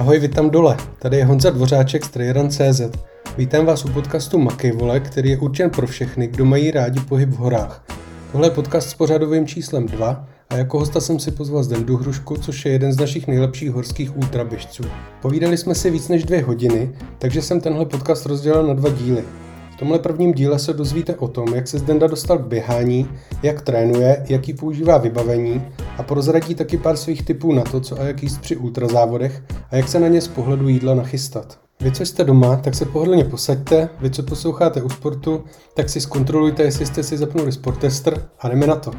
Ahoj, vítám dole. Tady je Honza Dvořáček z Trairan.cz. Vítám vás u podcastu Makej vole, který je určen pro všechny, kdo mají rádi pohyb v horách. Tohle je podcast s pořadovým číslem 2 a jako hosta jsem si pozval Zdendu Hrušku, což je jeden z našich nejlepších horských ultraběžců. Povídali jsme si víc než dvě hodiny, takže jsem tenhle podcast rozdělil na dva díly. Tomhle prvním díle se dozvíte o tom, jak se Zdenda dostal k běhání, jak trénuje, jaký používá vybavení a prozradí taky pár svých tipů na to, co a jak jíst při ultrazávodech a jak se na ně z pohledu jídla nachystat. Vy, co jste doma, tak se pohodlně posaďte, vy, co posloucháte u sportu, tak si zkontrolujte, jestli jste si zapnuli Sportester a jdeme na to.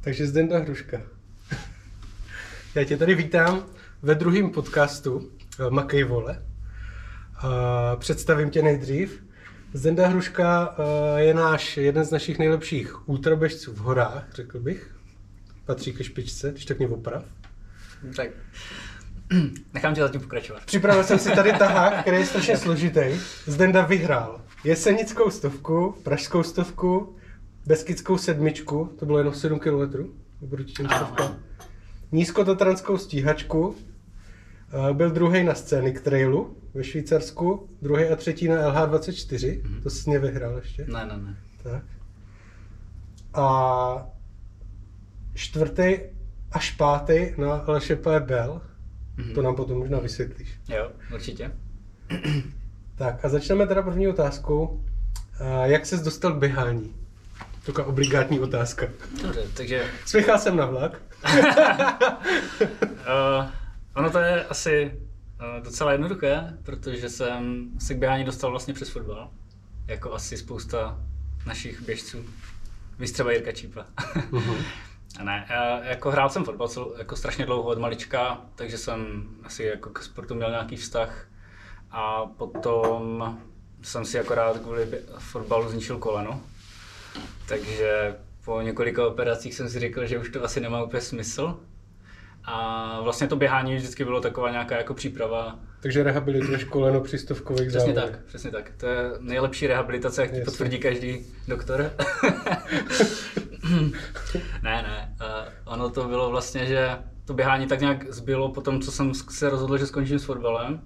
Takže Zdenda Hruška. Já tě tady vítám ve druhém podcastu eh, Makej vole. A představím tě nejdřív. Zdenda Hruška eh, je náš jeden z našich nejlepších ultraběžců v horách, řekl bych. Patří ke špičce, když tak mě oprav. Tak nechám tě zatím pokračovat. Připravil jsem si tady tahák, který je strašně složitý. Zdenda vyhrál jesenickou stovku, pražskou stovku, beskidskou sedmičku, to bylo jenom 7 km, těm stovkám. Nízkotatranskou stíhačku, eh, byl druhý na Scenic Trailu ve Švýcarsku, druhý a třetí na LH24, to jsi vyhrál ještě. Ne, ne, ne. Tak. A čtvrtý až pátý na Le Chapelle Bell, to nám potom možná vysvětlíš. Jo, určitě. Tak a začneme teda první otázkou. A jak ses dostal k běhání? Taková obligátní otázka. Dobře, takže Spěchal jsem na vlak. uh, ono to je asi uh, docela jednoduché, protože jsem se k běhání dostal vlastně přes fotbal. Jako asi spousta našich běžců. Víš třeba Jirka Čípa. A ne, já, jako hrál jsem fotbal cel, jako strašně dlouho od malička, takže jsem asi jako k sportu měl nějaký vztah. A potom jsem si akorát kvůli fotbalu zničil koleno. Takže po několika operacích jsem si řekl, že už to asi nemá úplně smysl. A vlastně to běhání vždycky bylo taková nějaká jako příprava. Takže rehabilituješ koleno při stovkových Přesně závodech. tak, přesně tak. To je nejlepší rehabilitace, jak ti potvrdí každý doktor. ne, ne. Uh, ono to bylo vlastně, že to běhání tak nějak zbylo po tom, co jsem se rozhodl, že skončím s fotbalem,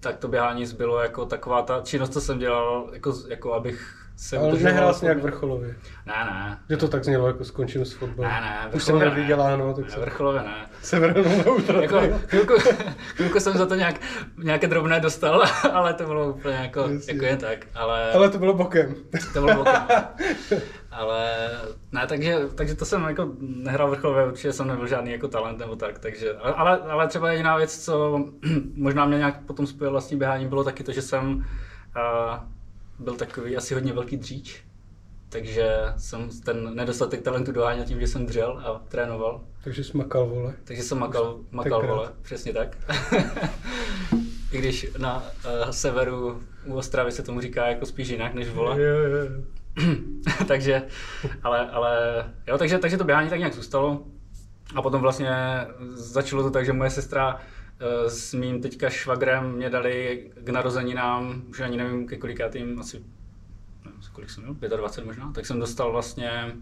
tak to běhání zbylo jako taková ta činnost, co jsem dělal, jako, jako abych se Ale nehrál jsi nějak vrcholově. Ne, ne. Že to tak znělo, jako skončím s fotbalem. Ne, ne, Už jsem vrcholově měl ne. vyděláno, tak Ne, jsem vrcholově ne. se vrhnul na ultra. Jako, chvilku, chvilku, jsem za to nějak, nějaké drobné dostal, ale to bylo úplně jako, Jasně. jako jen tak. Ale, Ale to bylo bokem. to bylo bokem. Ale ne, takže, takže to jsem jako nehrál vrcholově, určitě jsem nebyl žádný jako talent nebo tak, takže, ale, ale třeba jediná věc, co možná mě nějak potom spojilo vlastní běhání, bylo taky to, že jsem uh, byl takový asi hodně velký dříč, takže jsem ten nedostatek talentu doháněl tím, že jsem dřel a trénoval. Takže jsi makal, vole. Takže jsem makal, makal Tenkrát. vole, přesně tak. I když na uh, severu u Ostravy se tomu říká jako spíš jinak než vole. Jo, jo, jo. takže, ale, ale, jo, takže, takže to běhání tak nějak zůstalo. A potom vlastně začalo to tak, že moje sestra eh, s mým teďka švagrem mě dali k narozeninám, už ani nevím ke kolikátým, asi, nevím, kolik jsem měl, 25 možná, tak jsem dostal vlastně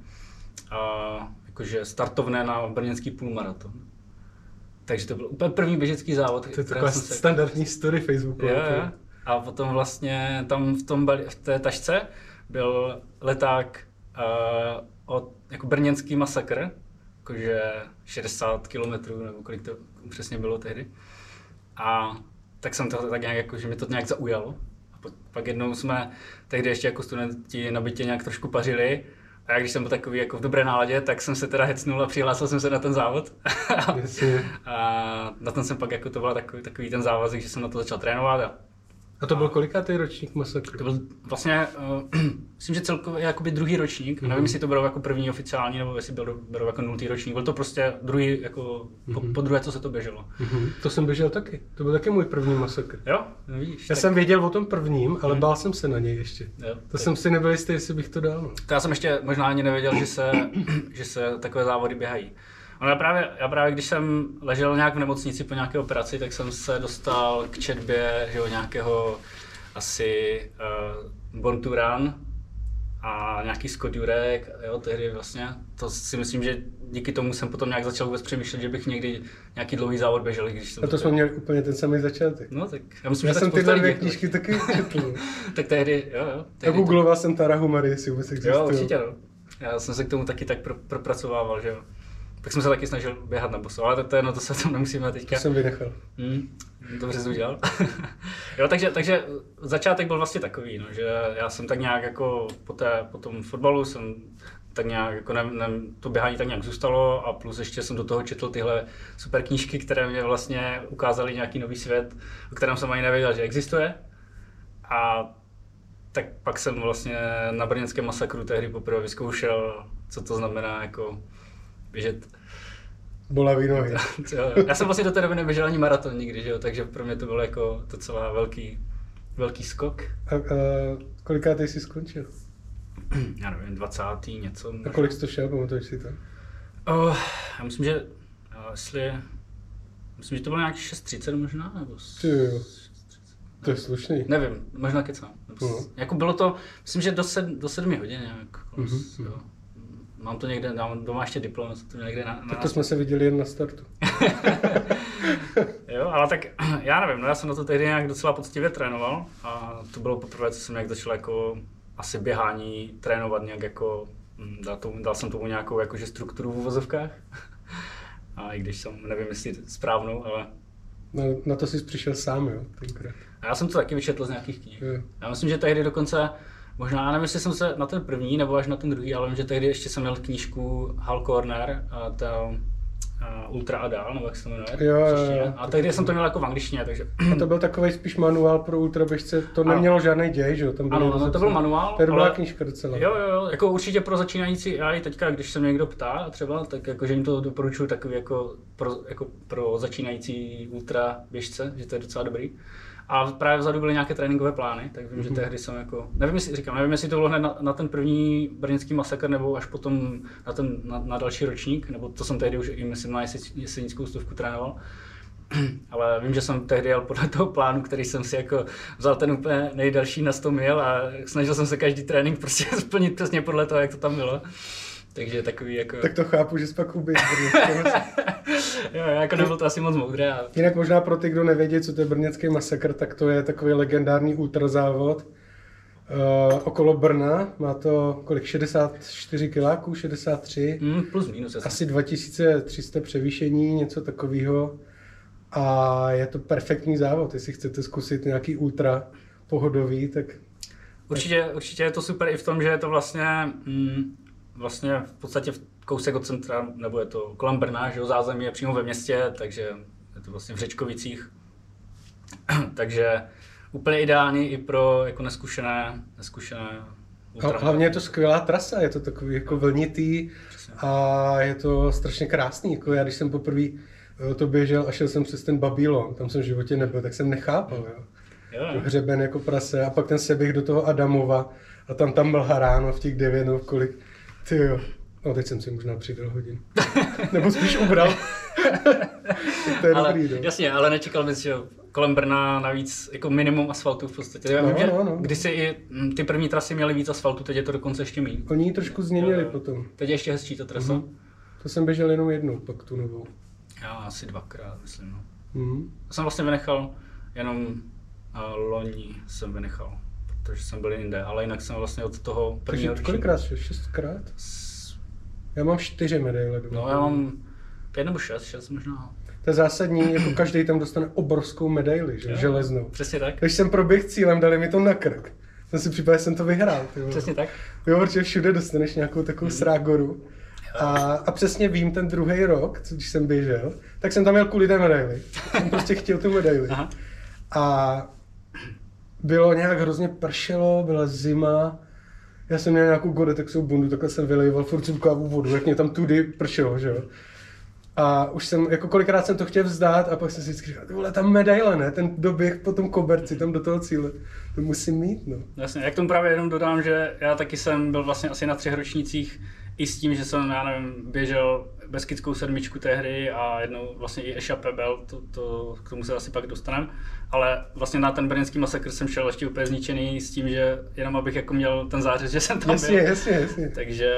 uh, jakože startovné na brněnský půlmaraton. Takže to byl úplně první běžecký závod. To je taková se- standardní story Facebooku. Jo, jo. A potom vlastně tam v, tom, v té tašce byl leták uh, od jako brněnský masakr, jakože 60 kilometrů nebo kolik to přesně bylo tehdy. A tak jsem to tak nějak, jako, že mě to nějak zaujalo. A po- pak jednou jsme tehdy ještě jako studenti na bytě nějak trošku pařili. A já když jsem byl takový jako v dobré náladě, tak jsem se teda hecnul a přihlásil jsem se na ten závod. A na ten jsem pak jako to byl takový, takový ten závazek, že jsem na to začal trénovat a A to byl kolikátý ročník masakru? to byl vlastně, uh, myslím, že celkově jakoby druhý ročník, mm-hmm. nevím, jestli to bylo jako první oficiální, nebo jestli byl, byl jako nultý ročník, byl to prostě druhý, jako po, po druhé, co se to běželo. Mhm. To jsem běžel taky. To byl taky můj první masakr. Jo, no vidíš. Já jsem věděl o tom prvním, ale bál jsem se na něj ještě. Jo, To tak- jsem si nebyl jistý, jestli bych to dal. To já jsem ještě možná ani nevěděl, že se, že se takové závody běhají. Ale já právě, já právě, když jsem ležel nějak v nemocnici po nějaké operaci, tak jsem se dostal k četbě že jo, nějakého asi uh, Born to Run a nějaký Scott Jurek, jo, tehdy vlastně, to si myslím, že díky tomu jsem potom nějak začal vůbec přemýšlet, že bych někdy nějaký dlouhý závod běžel, když jsem A to jsme měli úplně ten samý začátek. No tak, já myslím, Já že jsem tyhle dvě knížky taky četl. tak tehdy, jo, jo. A Tehdy googloval jsem Tara Humary, jestli vůbec existuje. Jo, určitě no. Já jsem se k tomu taky tak pro, propracovával, že jo. Tak jsem se taky snažil běhat na boso, ale to, to je no, to se tam nemusíme teďka. To jsem vynechal. Hmm, dobře jsi udělal. jo, takže, takže začátek byl vlastně takový, no, že já jsem tak nějak jako po, té, po tom fotbalu jsem tak nějak, jako ne, ne, to běhání tak nějak zůstalo a plus ještě jsem do toho četl tyhle super knížky, které mě vlastně ukázaly nějaký nový svět, o kterém jsem ani nevěděl, že existuje. A tak pak jsem vlastně na brněnském masakru tehdy poprvé vyzkoušel, co to znamená jako běžet Bolavý nohy. Já jsem vlastně do té doby neběžel ani maraton nikdy, že jo, takže pro mě to bylo jako docela velký, velký skok. A, a kolikátej jsi skončil? Já nevím, 20. něco. A kolik jsi to šel, pamatuješ si to? Oh, já myslím, že jestli, myslím, že to bylo nějak 6.30 možná, nebo Ty jo. To je slušný. Nevím, možná kecám. Mhm. Jako bylo to, myslím, že do, sed, do sedmi hodin nějak. Mhm, jo. Mám to někde, mám doma ještě diplom, to někde na, na Tak to jsme se viděli jen na startu. Jo, ale tak já nevím, no já jsem na to tehdy nějak docela poctivě trénoval a to bylo poprvé, co jsem nějak začal jako asi běhání trénovat nějak jako, hm, dal, tomu, dal jsem tomu nějakou jakože strukturu v uvozovkách. A i když jsem, nevím jestli správnou, ale Na, na to jsi přišel sám, jo, tenkrát. a já jsem to taky vyčetl z nějakých knih. Jo. Já myslím, že tehdy dokonce, možná, já nevím, jestli jsem se na ten první nebo až na ten druhý, ale vím, že tehdy ještě jsem měl knížku Hal Corner, a ta uh, Ultra a dál, nebo jak se to jmenuje. Jo, jo, jo. A tehdy jsem to měl jako v angličtině, takže A to byl takový spíš manuál pro ultraběžce, to Ano. nemělo žádný děj, že jo? Tam Ano, no, to byl manuál, To dobrá ale- knížka docela. Jo, jo, jo, jako určitě pro začínající, já i teďka, když se mě někdo ptá třeba, tak jako, že jim to doporučuji takový jako pro, jako pro začínající ultra běžce, že to je docela dobrý. A právě vzadu byly nějaké tréninkové plány, tak vím, že tehdy jsem jako, nevím, jestli, říkám, nevím, jestli to bylo hned na, na ten první brněnský masakr, nebo až potom na, ten, na, na další ročník, nebo to jsem tehdy už i myslím na jesenic- jesenickou stovku trénoval. Ale vím, že jsem tehdy jel podle toho plánu, který jsem si jako vzal ten úplně nejdelší na 100 mil a snažil jsem se každý trénink prostě splnit přesně podle toho, jak to tam bylo. Takže takový jako... Tak to chápu, že jsi pak uběh. jo, jako nebylo to asi moc moudré. A... Jinak možná pro ty, kdo nevědí, co to je brněnský masakr, tak to je takový legendární ultrazávod uh, okolo Brna. Má to kolik? 64 kiláků, 63. Mm, plus minus. Asi. Asi 2300 převýšení, něco takového. A je to perfektní závod. Jestli chcete zkusit nějaký ultra pohodový, tak Určitě, určitě je to super i v tom, že je to vlastně, mm, vlastně v podstatě v kousek od centra, nebo je to kolem Brna, že jo, zázemí je přímo ve městě, takže je to vlastně v Řečkovicích. takže úplně ideální i pro jako neskušené, neskušené ultra- hlavně je to skvělá trasa, je to takový jako vlnitý Přesně. a je to strašně krásný. Jako já, když jsem poprvé eh, to běžel a šel jsem přes ten Babylon, tam jsem v životě nebyl, tak jsem nechápal. Jo. Jo. Hřeben jako prase a pak ten seběh do toho Adamova a tam tam mlha ráno v těch devět, no kolik, ty jo. No teď jsem si možná přidal hodin. Nebo spíš ubral. To je ale, dobrý, no. Jasně, ale nečekal bys, že kolem Brna navíc jako minimum asfaltu v podstatě. Já No, vím, no, no. kdysi i mm, ty první trasy měly víc asfaltu, teď je to dokonce ještě méně. Oni ji trošku změnili Jo, potom. Teď je ještě hezčí ta trasa. Mhm. To jsem běžel jenom jednou, pak tu novou. Já asi dvakrát, myslím. No. Mhm. Já jsem vlastně vynechal, jenom uh, loni jsem vynechal, protože jsem byl jinde, ale jinak jsem vlastně od toho Takže prvního ročníku- kolikrát šel? Šestkrát? S- Já mám čtyři medaile. No já mám pět nebo šest, šest možná. To je zásadní, jako každý tam dostane obrovskou medaili, že? Jo. železnou. Přesně tak. Když jsem proběh cílem, dali mi to na krk. Jsem si připadal, že jsem to vyhrál. Ty vole. Přesně tak. Jo, protože všude dostaneš nějakou takovou srágoru. A, a přesně vím, ten druhý rok, co- když jsem běžel, tak jsem tam měl kvůli té medaili. Jsem prostě chtěl tu medaili. Aha. A bylo nějak hrozně pršelo, byla zima. Já jsem měl nějakou Gore-Texovou bundu, takhle jsem vylejval furt cukávou vodu, jak mě tam tudy pršelo, že jo. A už jsem, jako kolikrát jsem to chtěl vzdát a pak jsem si vždycky říkal, vole, tam medaile, ne? Ten doběh po tom koberci, tam do toho cíle. To musím mít, no. Jasně, jak tomu právě jenom dodám, že já taky jsem byl vlastně asi na třech ročnících i s tím, že jsem, já nevím, běžel Beskidskou sedmičku té hry a jednou vlastně i Eša Pebel, to, to, k tomu se asi pak dostaneme, ale vlastně na ten brněnský masakr jsem šel ještě úplně zničený s tím, že jenom abych jako měl ten zářez, že jsem tam Jasně, byl. jasně, jasně. Takže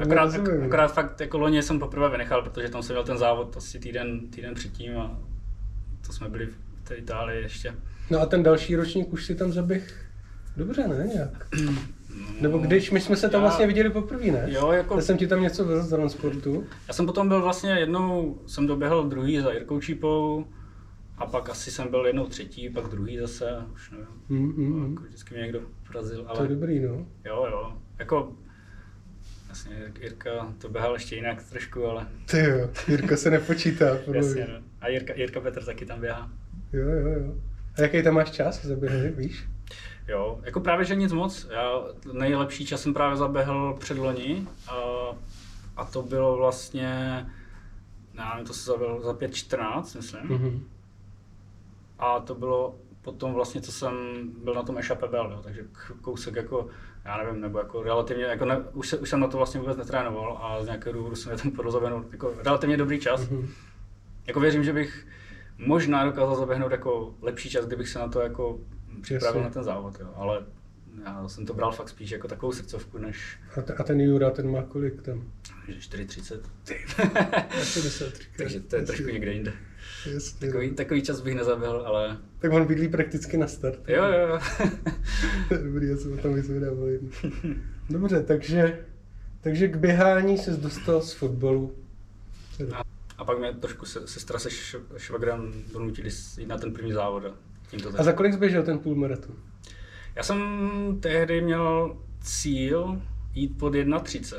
akorát, rozumím. akorát fakt jako loni jsem poprvé vynechal, protože tam jsem měl ten závod asi týden, týden předtím a to jsme byli v té Itálii ještě. No a ten další ročník už si tam zaběh dobře, ne? Nějak. Nebo když my jsme se tam Já- vlastně viděli poprvé, ne? Jo, jako- Já jsem ti tam něco vezl z transportu. Já jsem potom byl vlastně jednou, jsem doběhl druhý za Jirkou Čípou a pak asi jsem byl jednou třetí, pak druhý zase, už nevím. Mm, mm, mm. Jako vždycky mě někdo porazil, To je ale dobrý, no. jo, jo, jako jasně, Jirka to běhal ještě jinak trošku, ale Ty jo, Jirka se nepočítá. jasně, no. A Jirka, Jirka Petr taky tam běhá. Jo, jo, jo. A jaký tam máš čas zaběhli, víš? Jo, jako právě, že nic moc. Já nejlepší čas jsem právě zaběhl předloni a, a to bylo vlastně, já nevím, to se zaběhl za 5.14, myslím. Mhm. A to bylo potom vlastně, co jsem byl na tom jo, takže kousek jako, já nevím, nebo jako relativně, jako ne, už, se, už jsem na to vlastně vůbec netrénoval a z nějakého důvodu jsem tam porozavenul jako relativně dobrý čas. Mhm. Jako věřím, že bych možná dokázal zaběhnout jako lepší čas, kdybych se na to jako připravil Jasně. na ten závod, jo. ale já jsem to bral fakt spíš jako takovou srdcovku, než A, te, a ten Jura, ten má kolik tam? že 4.30. Asi 10 Takže to je trošku někde jinde. Jasně, Takový, no. takový čas bych nezaběhl, ale Tak on bydlí prakticky na start. jo, jo, jo. Dobrý, já jsem o tom vyzvedával jedno. Dobře, takže, takže k běhání se dostal z fotbalu. Teda. A pak mě trošku se, sestra se švagrem donutili jít na ten první závod. a Tím to A začalo. za kolik jsi běžel ten půlmaraton? Já jsem tehdy měl cíl jít pod 1.30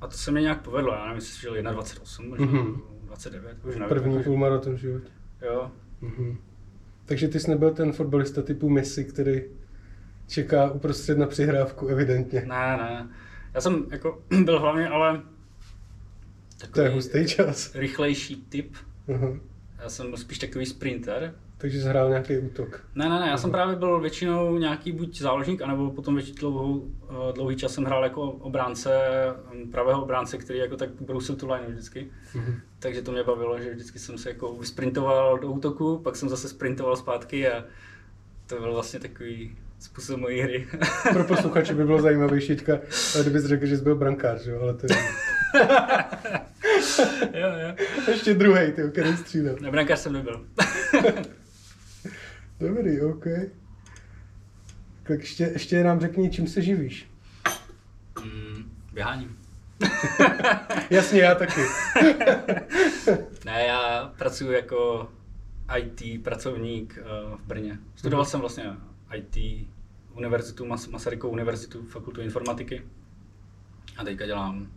a to se mi nějak povedlo. Já nevím, jestli šel 1.28, možná Mhm. 29, už nevím. První půlmaraton v životě. Jo, Mhm. Takže ty jsi nebyl ten fotbalista typu Messi, který čeká uprostřed na přihrávku, evidentně. ne, ne. Já jsem jako byl hlavně ale To je takový hustý čas. rychlejší typ. Aha. Já jsem byl spíš takový sprinter. Takže jsi hrál nějaký útok. Ne, ne, ne, já jsem právě byl většinou nějaký buď záložník, anebo potom většinou dlouhou, eh, dlouhý čas jsem hrál jako obránce, hm, pravého obránce, který jako tak brousil tu line vždycky. Mhm. Takže to mě bavilo, že vždycky jsem se jako sprintoval do útoku, pak jsem zase sprintoval zpátky a to byl vlastně takový způsob mojí hry. Pro posluchače by bylo zajímavější teďka, kdybys řekl, že jsi byl brankář, že jo, ale to je jo, jo. ještě druhý, ty, který střílel. Ne, brankář jsem nebyl. Dobrý, OK. Tak ještě, ještě nám řekni, čím se živíš. mm, běháním. Jasně, já taky. Ne, já pracuji jako IT pracovník eh, v Brně. Studoval jsem vlastně IT univerzitu, Mas- Masarykovu univerzitu, fakultu informatiky. A teďka dělám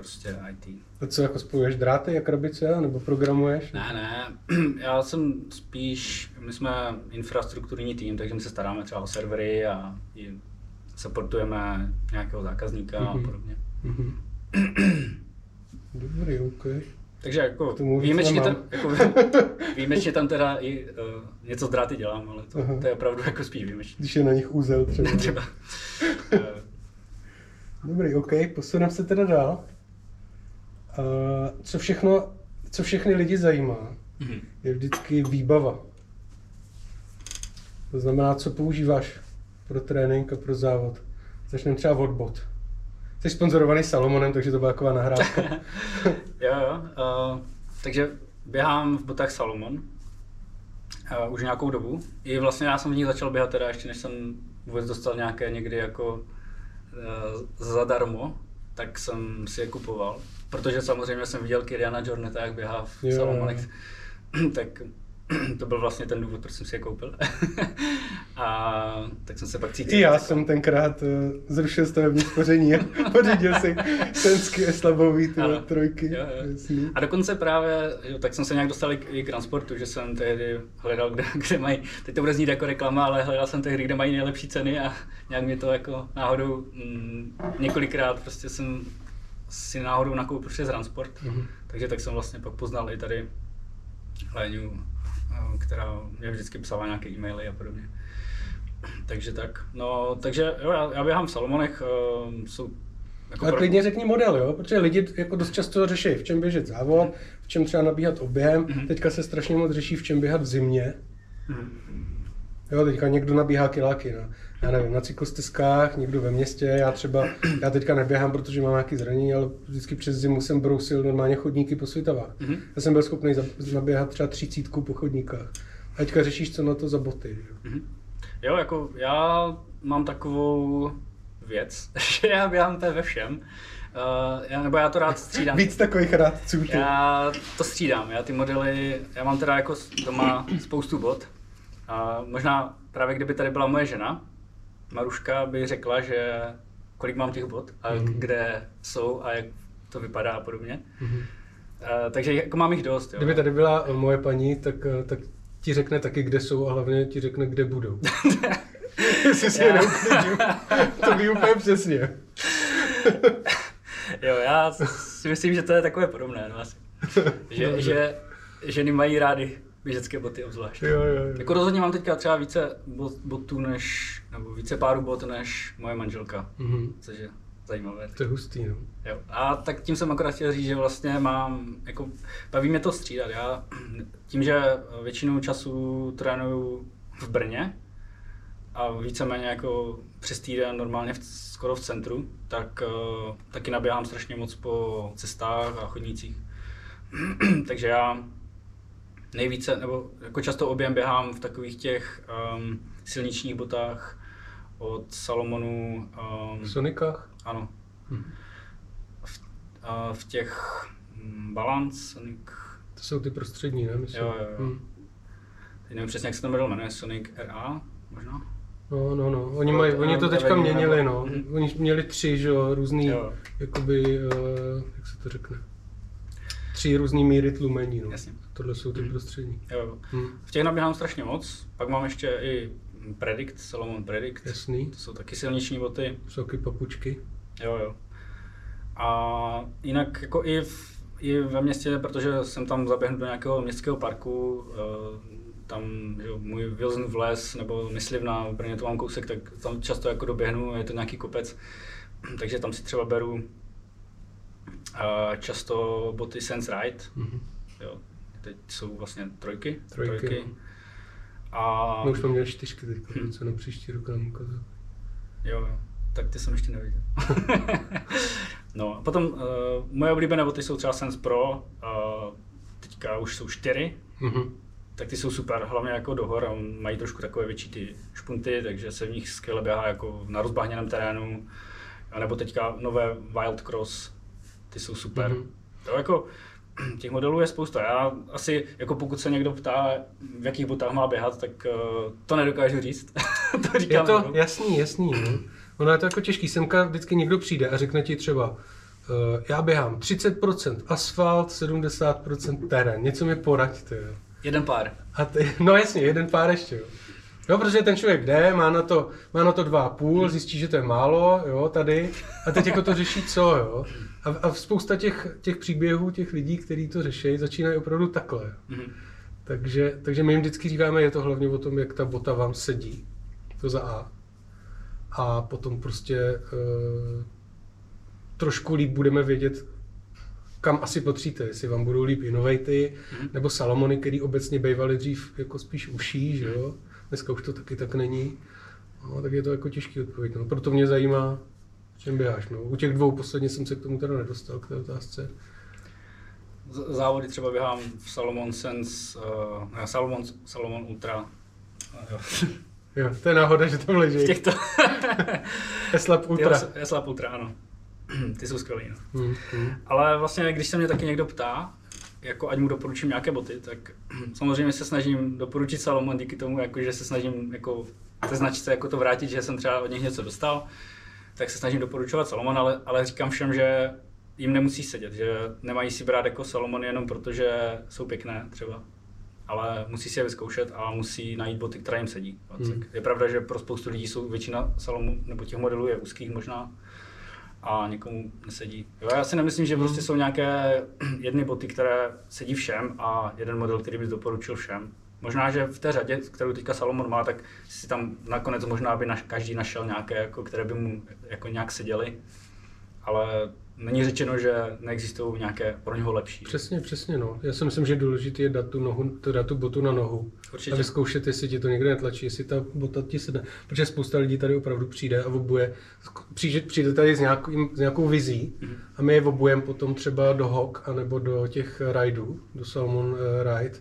prostě IT. A co, jako spojuješ dráty a krabice, nebo programuješ? Ne, ne, já jsem spíš, my jsme infrastrukturní tým, takže my se staráme třeba o servery a i supportujeme nějakého zákazníka Mhm. a podobně. Mhm. Dobrý, OK. Takže jako výjimečně tam, jako, výjimečně tam teda i uh, něco s dráty dělám, ale to, Aha. to je opravdu jako spíš výjimečně. Když je na nich úzel třeba. Třeba. Dobrý, OK, posuneme se teda dál. A co všechno, co všechny lidi zajímá, mhm. je vždycky výbava. To znamená, co používáš pro trénink a pro závod. Začneme třeba od bot. Jsi sponzorovaný Salomonem, takže to byla taková nahrávka. jo, jo. Uh, takže běhám v botách Salomon uh, už nějakou dobu. I vlastně já jsem v nich začal běhat teda ještě než jsem vůbec dostal nějaké někdy jako uh, zadarmo, tak jsem si je kupoval. Protože samozřejmě jsem viděl Kiriana Jorneta, jak běhá v Jo. Salomonech, tak to byl vlastně ten důvod, proč jsem si je koupil. a tak jsem se pak cítil. I já jako- jsem tenkrát uh, zrušil stavební spoření a pořídil si senský slabový ty Ano. trojky. Jo, jo. Jasný. A dokonce právě, jo, tak jsem se nějak dostal i k, i k transportu, že jsem tehdy hledal, kde, kde mají, teď to bude znít jako reklama, ale hledal jsem tehdy, kde mají nejlepší ceny a nějak mě to jako náhodou mm, několikrát prostě jsem si náhodou nakoupil přes Transport, Mhm. takže tak jsem vlastně pak poznal i tady Léňu, eh, která mě vždycky psala nějaké e-maily a podobně. Takže tak, no, takže jo, já, já běhám v Salomonech, uh, jsou jako Ale pro- klidně řekni model, jo? protože lidi jako dost často řeší, v čem běžet závod, v čem třeba nabíhat objem. Mhm. Teďka se strašně moc řeší, v čem běhat v zimě. Mhm. Jo, teďka někdo nabíhá kiláky na, já nevím, na cyklostezkách, někdo ve městě, já třeba, já teďka neběhám, protože mám nějaký zranění, ale vždycky přes zimu jsem brousil normálně chodníky po Svitavách. Mhm. Já jsem byl schopný za- naběhat třeba třicítku po chodníkách. A teďka řešíš, co na to za boty. Jo? Mhm. Jo, jako já mám takovou věc, že já běhám úplně ve všem. Uh, já, nebo já to rád střídám. Víc takových rádců. ty. Já to střídám, já ty modely, já mám teda jako doma spoustu bot. A možná právě kdyby tady byla moje žena, Maruška by řekla, že kolik mám těch bot a Mhm. kde jsou a jak to vypadá a podobně. Mhm. Uh, takže jako mám jich dost. Jo. Kdyby tady byla eh, moje paní, tak, eh, tak ti řekne taky, kde jsou a hlavně ti řekne, kde budou. Jestli si je Já- to ví úplně přesně. Jo, já si myslím, že to je takové podobné. No, asi. Že, že ženy mají rády běžecké boty obzvlášť. Jo, jo, jo. Jako rozhodně mám teďka třeba více bot, botů než, nebo více párů bot než moje manželka, Mhm. což je zajímavé. To je hustý, no. Jo. A tak tím jsem akorát chtěl říct, že vlastně mám, jako, baví mě to střídat. Já tím, že většinu času trénuju v Brně a víceméně jako přes týden normálně v, skoro v centru, tak uh, taky naběhám strašně moc po cestách a chodnících. Takže já nejvíce, nebo jako často objem běhám v takových těch um, silničních botách od Salomonu, um, V Sonikách? ano, Mhm. v, a v těch mm, Balance, Sonic, To jsou ty prostřední, ne? Myslím. Jo, jo, jo. Hm. teď nevím přesně, jak se model jmenuje, Sonic RA, možná? No, no, no. Oni, mají, to oni to teďka měnili, no. Mhm. Oni měli tři, že jo, různý, Jo. jakoby, uh, jak se to řekne? Tři různý míry tlumení, no. Jasně. Tohle jsou ty Mhm. prostřední. Jo, jo. Hm. V těch nabíhám strašně moc, pak mám ještě i Predict, Salomon Predict, Jasný. to jsou taky silniční boty, Soky, papučky. jo, jo. A jinak jako i, v, i ve městě, protože jsem tam zaběhnu do nějakého městského parku, eh, tam jo, můj Wilson v les nebo myslivna, v Brně to mám kousek, tak tam často jako doběhnu, je to nějaký kopec, takže tam si třeba beru eh, často boty Sense Ride, Mhm. jo. teď jsou vlastně trojky, Trojky, no. A My už jsme měli čtyřky teď, Hm. co na příští rok nám ukazuje. Jo, jo. Tak ty jsem ještě neviděl. no, a potom uh, moje oblíbené boty jsou třeba Sense Pro, uh, teďka už jsou čtyři, Mhm. tak ty jsou super, hlavně jako do hor, a mají trošku takové větší ty špunty, takže se v nich skvěle běhá jako na rozbahněném terénu, a nebo teďka nové Wild Cross, ty jsou super. Mhm. Jo, jako těch modelů je spousta. Já asi, jako pokud se někdo ptá, v jakých botách má běhat, tak uh, to nedokážu říct. to Je říkám. to jako. jasný, jasný. No. Ono je to jako těžký. Semka vždycky někdo přijde a řekne ti třeba, uh, já běhám 30% asfalt, 70% terén. Něco mi poraďte. Jeden pár. A ty, no jasně, jeden pár ještě. Jo. Jo, protože ten člověk jde, má na to, má na to dva a půl, zjistí, že to je málo, jo, tady, a teď jako to řeší co, jo. A, a spousta těch, těch příběhů, těch lidí, kteří to řeší, začínají opravdu takhle. Mhm. Takže, takže my jim vždycky říkáme, je to hlavně o tom, jak ta bota vám sedí. To za A. A potom prostě e, trošku líp budeme vědět, kam asi patříte, jestli vám budou líp Innovaty, Mhm. nebo Salomony, který obecně bývaly dřív jako spíš uší, že jo? Dneska už to taky tak není. No, tak je to jako těžký odpověď. No. Proto mě zajímá, v čem běháš. No. U těch dvou posledně jsem se k tomu teda nedostal, k té otázce. Závody třeba běhám v Salomon Sense, uh, ne, Salomon, Salomon Ultra. Uh, jo. Jo, to je náhoda, že tam leží. V těchto... Eslab Ultra. Jo, Eslab Ultra, ano. Ty jsou skvělý. No. Hmm, hmm. Ale vlastně, když se mě taky někdo ptá, jako ať mu doporučím nějaké boty, tak samozřejmě se snažím doporučit Salomon díky tomu, jako, že se snažím jako té značce jako to vrátit, že jsem třeba od nich něco dostal, tak se snažím doporučovat Salomon, ale, ale říkám všem, že jim nemusí sedět, že nemají si brát jako Salomon jenom protože jsou pěkné třeba, ale musí si je vyzkoušet a musí najít boty, které jim sedí. Hmm. Je pravda, že pro spoustu lidí jsou většina Salomon nebo těch modelů je úzkých možná, a někomu nesedí. Jo, já si nemyslím, že prostě jsou nějaké jedny boty, které sedí všem a jeden model, který bys doporučil všem. Možná, že v té řadě, kterou teďka Salomon má, tak si tam nakonec možná by naš, každý našel nějaké, jako, které by mu jako nějak seděly. Ale není řečeno, že neexistují nějaké pro něho lepší. Přesně, přesně, no. Já si myslím, že důležité je dát tu, nohu, dát tu botu na nohu. Určitě. A vyzkoušet, jestli ti to někde netlačí, jestli ta bota ti sedne. Protože spousta lidí tady opravdu přijde a obuje. Přijde, přijde tady s, nějakým, s nějakou vizí mm-hmm. a my je obujeme potom třeba do Hawk anebo do těch rajdů, do Salmon uh, Ride.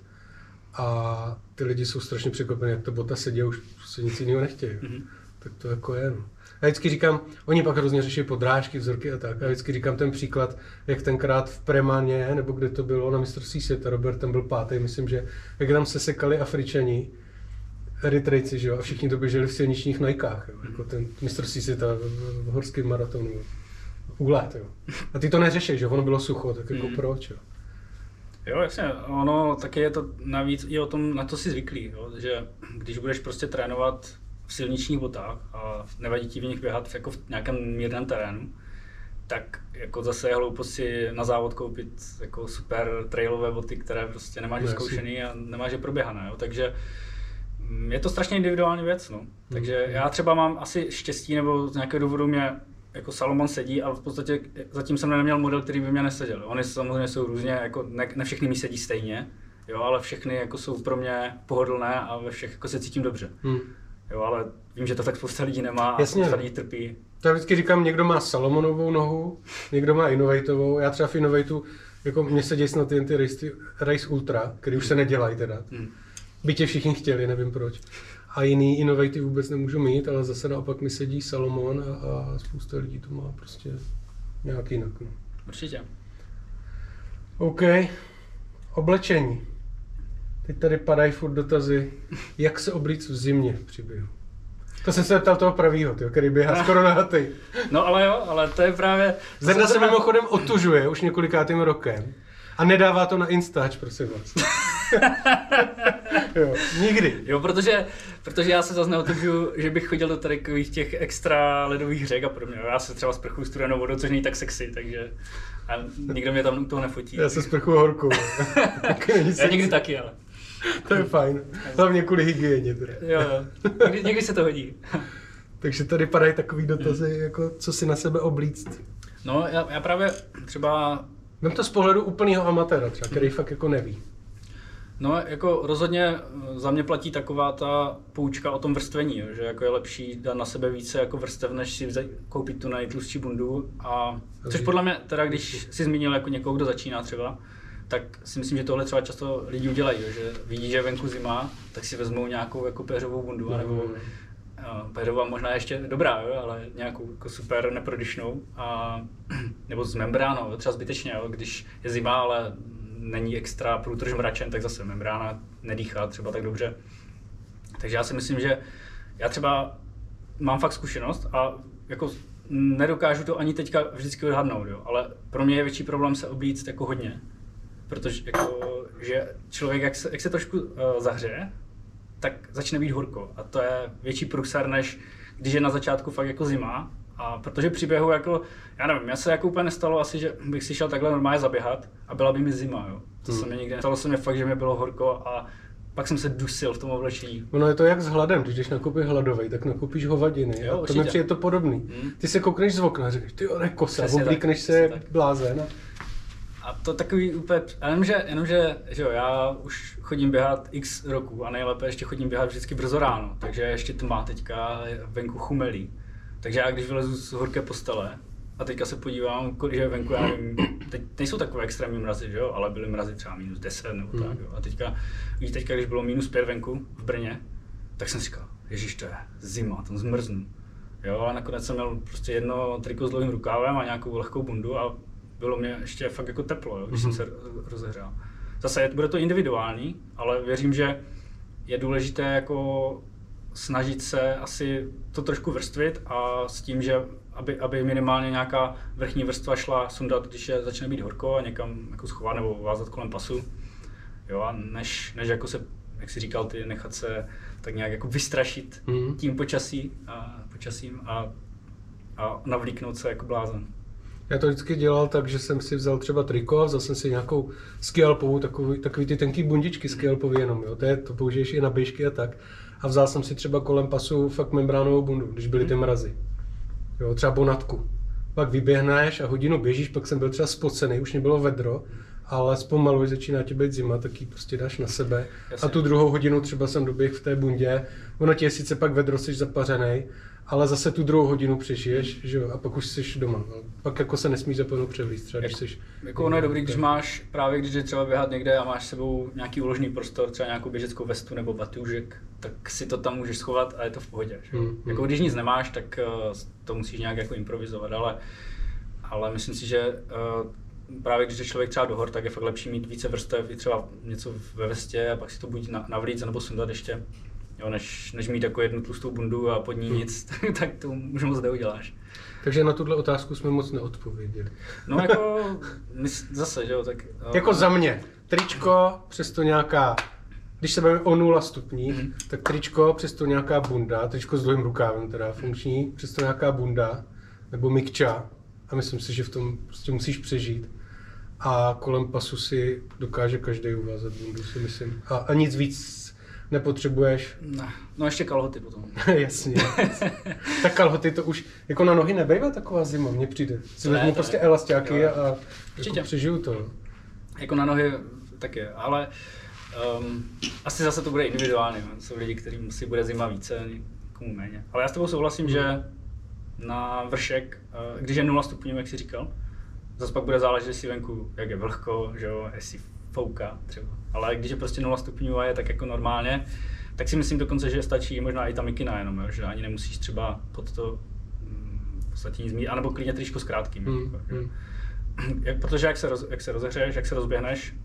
A ty lidi jsou strašně překvapení, jak ta bota sedí a už se nic jiného nechtějí. Mm-hmm. Tak to jako je. No. Já vždycky říkám, oni pak hrozně řeší podrážky, vzorky a tak. A vždycky říkám ten příklad, jak tenkrát v Premaně, nebo kde to bylo na mistrovství světa, Robert tam byl pátý, myslím, že jak tam se sekali Afričani, Eritrejci, že jo, a všichni to běželi v silničních najkách, jo, jako ten mistrovství světa v, v horském maratonu. Ulet, jo. A ty to neřešíš, že ono bylo sucho, tak jako mm. proč, jo. Jo, jasně, ono taky je to navíc i o tom, na to si zvyklý, jo, že když budeš prostě trénovat v silničních botách a nevadí ti v nich běhat jako v nějakém mírném terénu, tak jako zase je hloupost si na závod koupit jako super trailové boty, které prostě nemáš no, zkoušený a nemáš je proběhané, jo. takže mm, je to strašně individuální věc, no. Takže mm. já třeba mám asi štěstí, nebo z nějakého důvodu mě jako Salomon sedí, ale v podstatě zatím jsem neměl model, který by mě neseděl. Oni samozřejmě jsou různě, jako ne, ne všechny mi sedí stejně, jo, ale všechny jako jsou pro mě pohodlné a ve všech jako se cítím dobře. Hmm. Jo, ale vím, že to tak spousta lidí nemá a Jasně. spousta lidí trpí. Já vždycky říkám, někdo má Salomonovou nohu, někdo má Innovatovou. Já třeba v Innovatu, jako mně se dějí snad ty, ty race, race Ultra, který už se nedělají teda. Hmm. Bytě všichni chtěli, nevím proč. A jiný Innovaty vůbec nemůžu mít, ale zase naopak mi sedí Salomon a, a spousta lidí to má prostě nějak jinak. No. Určitě. OK. Oblečení. Teď tady padají furt dotazy, jak se oblíct v zimě při běhu. To jsem se ptal toho pravýho, tyjo, který běhá skoro na haty. No ale jo, ale to je právě... Zrna se mimochodem otužuje už několikátým rokem a nedává to na Instač, prosím vás. jo, nikdy. Jo, protože, protože já se zase neotužu, že bych chodil do takových těch extra ledových řek a podobně. Já se třeba sprchuju studenou vodou, což není tak sexy, takže a nikdo mě tam u toho nefotí. Já se sprchuju horkou. já někdy taky, ale. to je fajn. Hlavně kvůli hygieně. Teda. Jo, jo. Někdy, někdy se to hodí. Takže tady padají takový dotazy, mm. jako co si na sebe oblíct. No, já, já právě třeba... Vem to z pohledu úplného amatéra třeba, který mm. fakt jako neví. No, jako rozhodně za mě platí taková ta poučka o tom vrstvení, jo, že jako je lepší dát na sebe více jako vrstev, než si vzat, koupit tu nejtlustší bundu. A, což podle mě, teda když si zmínil jako někoho, kdo začíná třeba, tak si myslím, že tohle třeba často lidi udělají, že vidí, že je venku zima, tak si vezmou nějakou jako péřovou bundu, nebo uh, péřová možná ještě dobrá, jo, ale nějakou jako super neprodyšnou, a, nebo z membránou, třeba zbytečně, jo, když je zima, ale není extra průtrž mračen, tak zase membrána nedýchá třeba tak dobře. Takže já si myslím, že já třeba mám fakt zkušenost a jako nedokážu to ani teďka vždycky odhadnout, jo, ale pro mě je větší problém se oblíct jako hodně protože jako, že člověk, jak se, jak se trošku uh, zahřeje, tak začne být horko. A to je větší průsar, než když je na začátku fakt jako zima. A protože při běhu jako, já nevím, já se jako úplně nestalo asi, že bych si šel takhle normálně zaběhat a byla by mi zima, jo. To hmm. se mi nikdy nestalo, se mi fakt, že mi bylo horko a pak jsem se dusil v tom oblečení. Ono je to jak s hladem, když jdeš nakoupit hladový, tak nakoupíš hovadiny. Jo, to mi přijde to podobný. Hmm. Ty se koukneš z okna a řekneš, ty jo, kosa, oblíkneš se blázen. A a to takový úplně, jenomže, jenomže že jo, já už chodím běhat x roku a nejlépe ještě chodím běhat vždycky brzo ráno, takže ještě tma teďka venku chumelí. Takže já když vylezu z horké postele a teďka se podívám, že venku, já nevím, teď nejsou takové extrémní mrazy, že jo, ale byly mrazy třeba minus 10 nebo tak, mhm. jo. A teďka, víš, teďka, když bylo minus 5 venku v Brně, tak jsem si říkal, ježiš, to je zima, tam zmrznu. Jo, ale nakonec jsem měl prostě jedno triko s dlouhým rukávem a nějakou lehkou bundu a bylo mě ještě fakt jako teplo, jo, když mm-hmm. jsem mhm. se rozehřál. Zase bude to individuální, ale věřím, že je důležité jako snažit se asi to trošku vrstvit a s tím, že aby, aby minimálně nějaká vrchní vrstva šla sundat, když je začne být horko a někam jako schovat nebo vázat kolem pasu. Jo, a než, než jako se, jak jsi říkal, ty nechat se tak nějak jako vystrašit mm. tím počasí a, počasím a a navlíknout se jako blázen. Já to vždycky dělal tak, že jsem si vzal třeba triko, vzal jsem si nějakou skialpovou, takový, takový ty tenký bundičky skialpový jenom, jo, to, je, to použiješ i na běžky a tak. A vzal jsem si třeba kolem pasu fakt membránovou bundu, když byly ty mrazy. Jo, třeba bonatku. Pak vyběhneš a hodinu běžíš, pak jsem byl třeba spocený, už mě bylo vedro, ale zpomalu, začíná ti být zima, tak ji prostě dáš na sebe. Jasně. A tu druhou hodinu třeba jsem doběh v té bundě. Ono ti je sice pak vedro, jsi zapařený, ale zase tu druhou hodinu přežiješ, že jo, a pak už jsi doma. Pak jako se nesmíš zapomenout převlíst, třeba když jsi... Jako ono je dobrý, když máš právě, když jde třeba běhat někde a máš s sebou nějaký uložený prostor, třeba nějakou běžeckou vestu nebo batůžek, tak si to tam můžeš schovat a je to v pohodě. Že? Mm. Jako když nic nemáš, tak uh, to musíš nějak jako improvizovat, ale, ale myslím si, že uh, právě když jde člověk třeba do hor, tak je fakt lepší mít více vrstev, i třeba něco ve vestě a pak si to buď na, navlít nebo sundat ještě. Jo, než, než mít jako jednu tlustou bundu a pod ní Mm. nic, tak to už moc neuděláš. Takže na tuhle otázku jsme moc neodpověděli. No jako, mys- zase, jo, tak... uh, Jako za mě, tričko, přesto nějaká, když se bavíme o 0 stupních, Mhm. tak tričko, přesto nějaká bunda, tričko s dlouhým rukávem teda funkční, přesto nějaká bunda, nebo mikča, a myslím si, že v tom prostě musíš přežít. A kolem pasu si dokáže každý uvázat bundu, si myslím. A, a nic víc nepotřebuješ. Ne, no ještě kalhoty potom. Jasně. tak kalhoty to už, jako na nohy nebejvá taková zima, mně přijde. Si vezmu prostě elastiáky Jo, a jako přežiju to. Jako na nohy tak je, ale um, asi zase to bude individuálně. Jsou lidi, kterým si bude zima více, komu méně. Ale já s tebou souhlasím, že na vršek, eh, když je 0 stupňů, jak jsi říkal, zase pak bude záležet, jestli venku, jak je vlhko, že jo, jestli fouká třeba. Ale když je prostě 0 stupňů a je tak jako normálně, tak si myslím dokonce, že stačí možná i ta mikina jenom, jo, že ani nemusíš třeba pod to mm, v podstatě nic mít, anebo klidně tričko s krátkým. Jako, že. Jak, protože jak se, roz, jak se rozehřeješ, jak se rozběhneš,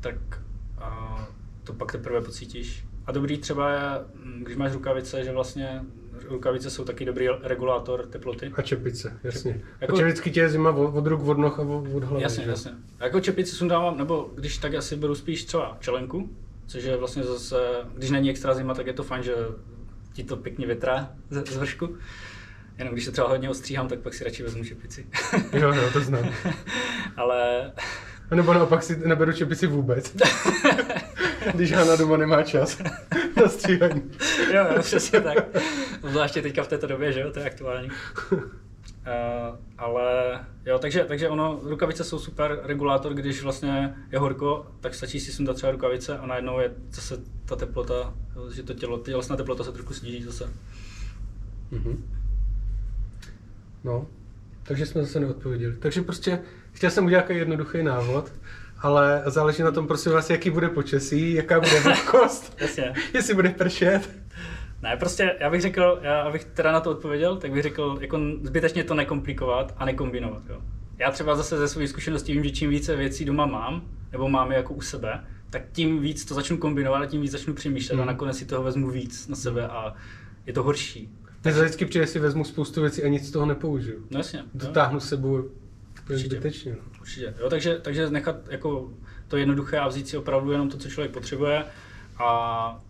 tak a, to pak teprve pocítíš. A dobrý třeba je, mm, když máš rukavice, že vlastně rukavice jsou taky dobrý regulátor teploty. A čepice, jasně. Jako-. Protože vždycky tě je zima od, ruk, od noh a od, hlavy. Jasně, že? jasně. A jako čepici sundávám, nebo když tak asi beru spíš třeba čelenku, což je vlastně zase, když není extra zima, tak je to fajn, že ti to pěkně větrá z, z vršku. Jenom když se třeba hodně ostříhám, tak pak si radši vezmu čepici. Jo, jo, to znám. Ale A nebo naopak si neberu čepici vůbec. Když Hana doma nemá čas na stříhání. jo, jo, přesně tak. Zvláště teďka v této době, že jo, to je aktuální. Uh, ale jo, takže, takže ono, rukavice jsou super regulátor, když vlastně je horko, tak stačí si sundat třeba rukavice a najednou je zase ta teplota, že to tělo, tělesná teplota se trošku sníží zase. Mhm. No, takže jsme zase neodpověděli. Takže prostě chtěl jsem udělat jednoduchý návod, ale záleží na tom, prosím vás, jaký bude počasí, jaká bude vlhkost, Jasně. jestli bude pršet. Ne, prostě já bych řekl, já abych teda na to odpověděl, tak bych řekl, jako zbytečně to nekomplikovat a nekombinovat. Jo. Já třeba zase ze své zkušenosti vím, že čím více věcí doma mám, nebo mám je jako u sebe, tak tím víc to začnu kombinovat a tím víc začnu přemýšlet Hmm. a nakonec si toho vezmu víc na sebe a je to horší. To vždycky přijde, si vezmu spoustu věcí a nic z toho nepoužiju. No jasně. jo. Dotáhnu s sebou Určitě. zbytečně. No. Určitě. Jo, takže, takže nechat jako to jednoduché a vzít si opravdu jenom to, co člověk potřebuje a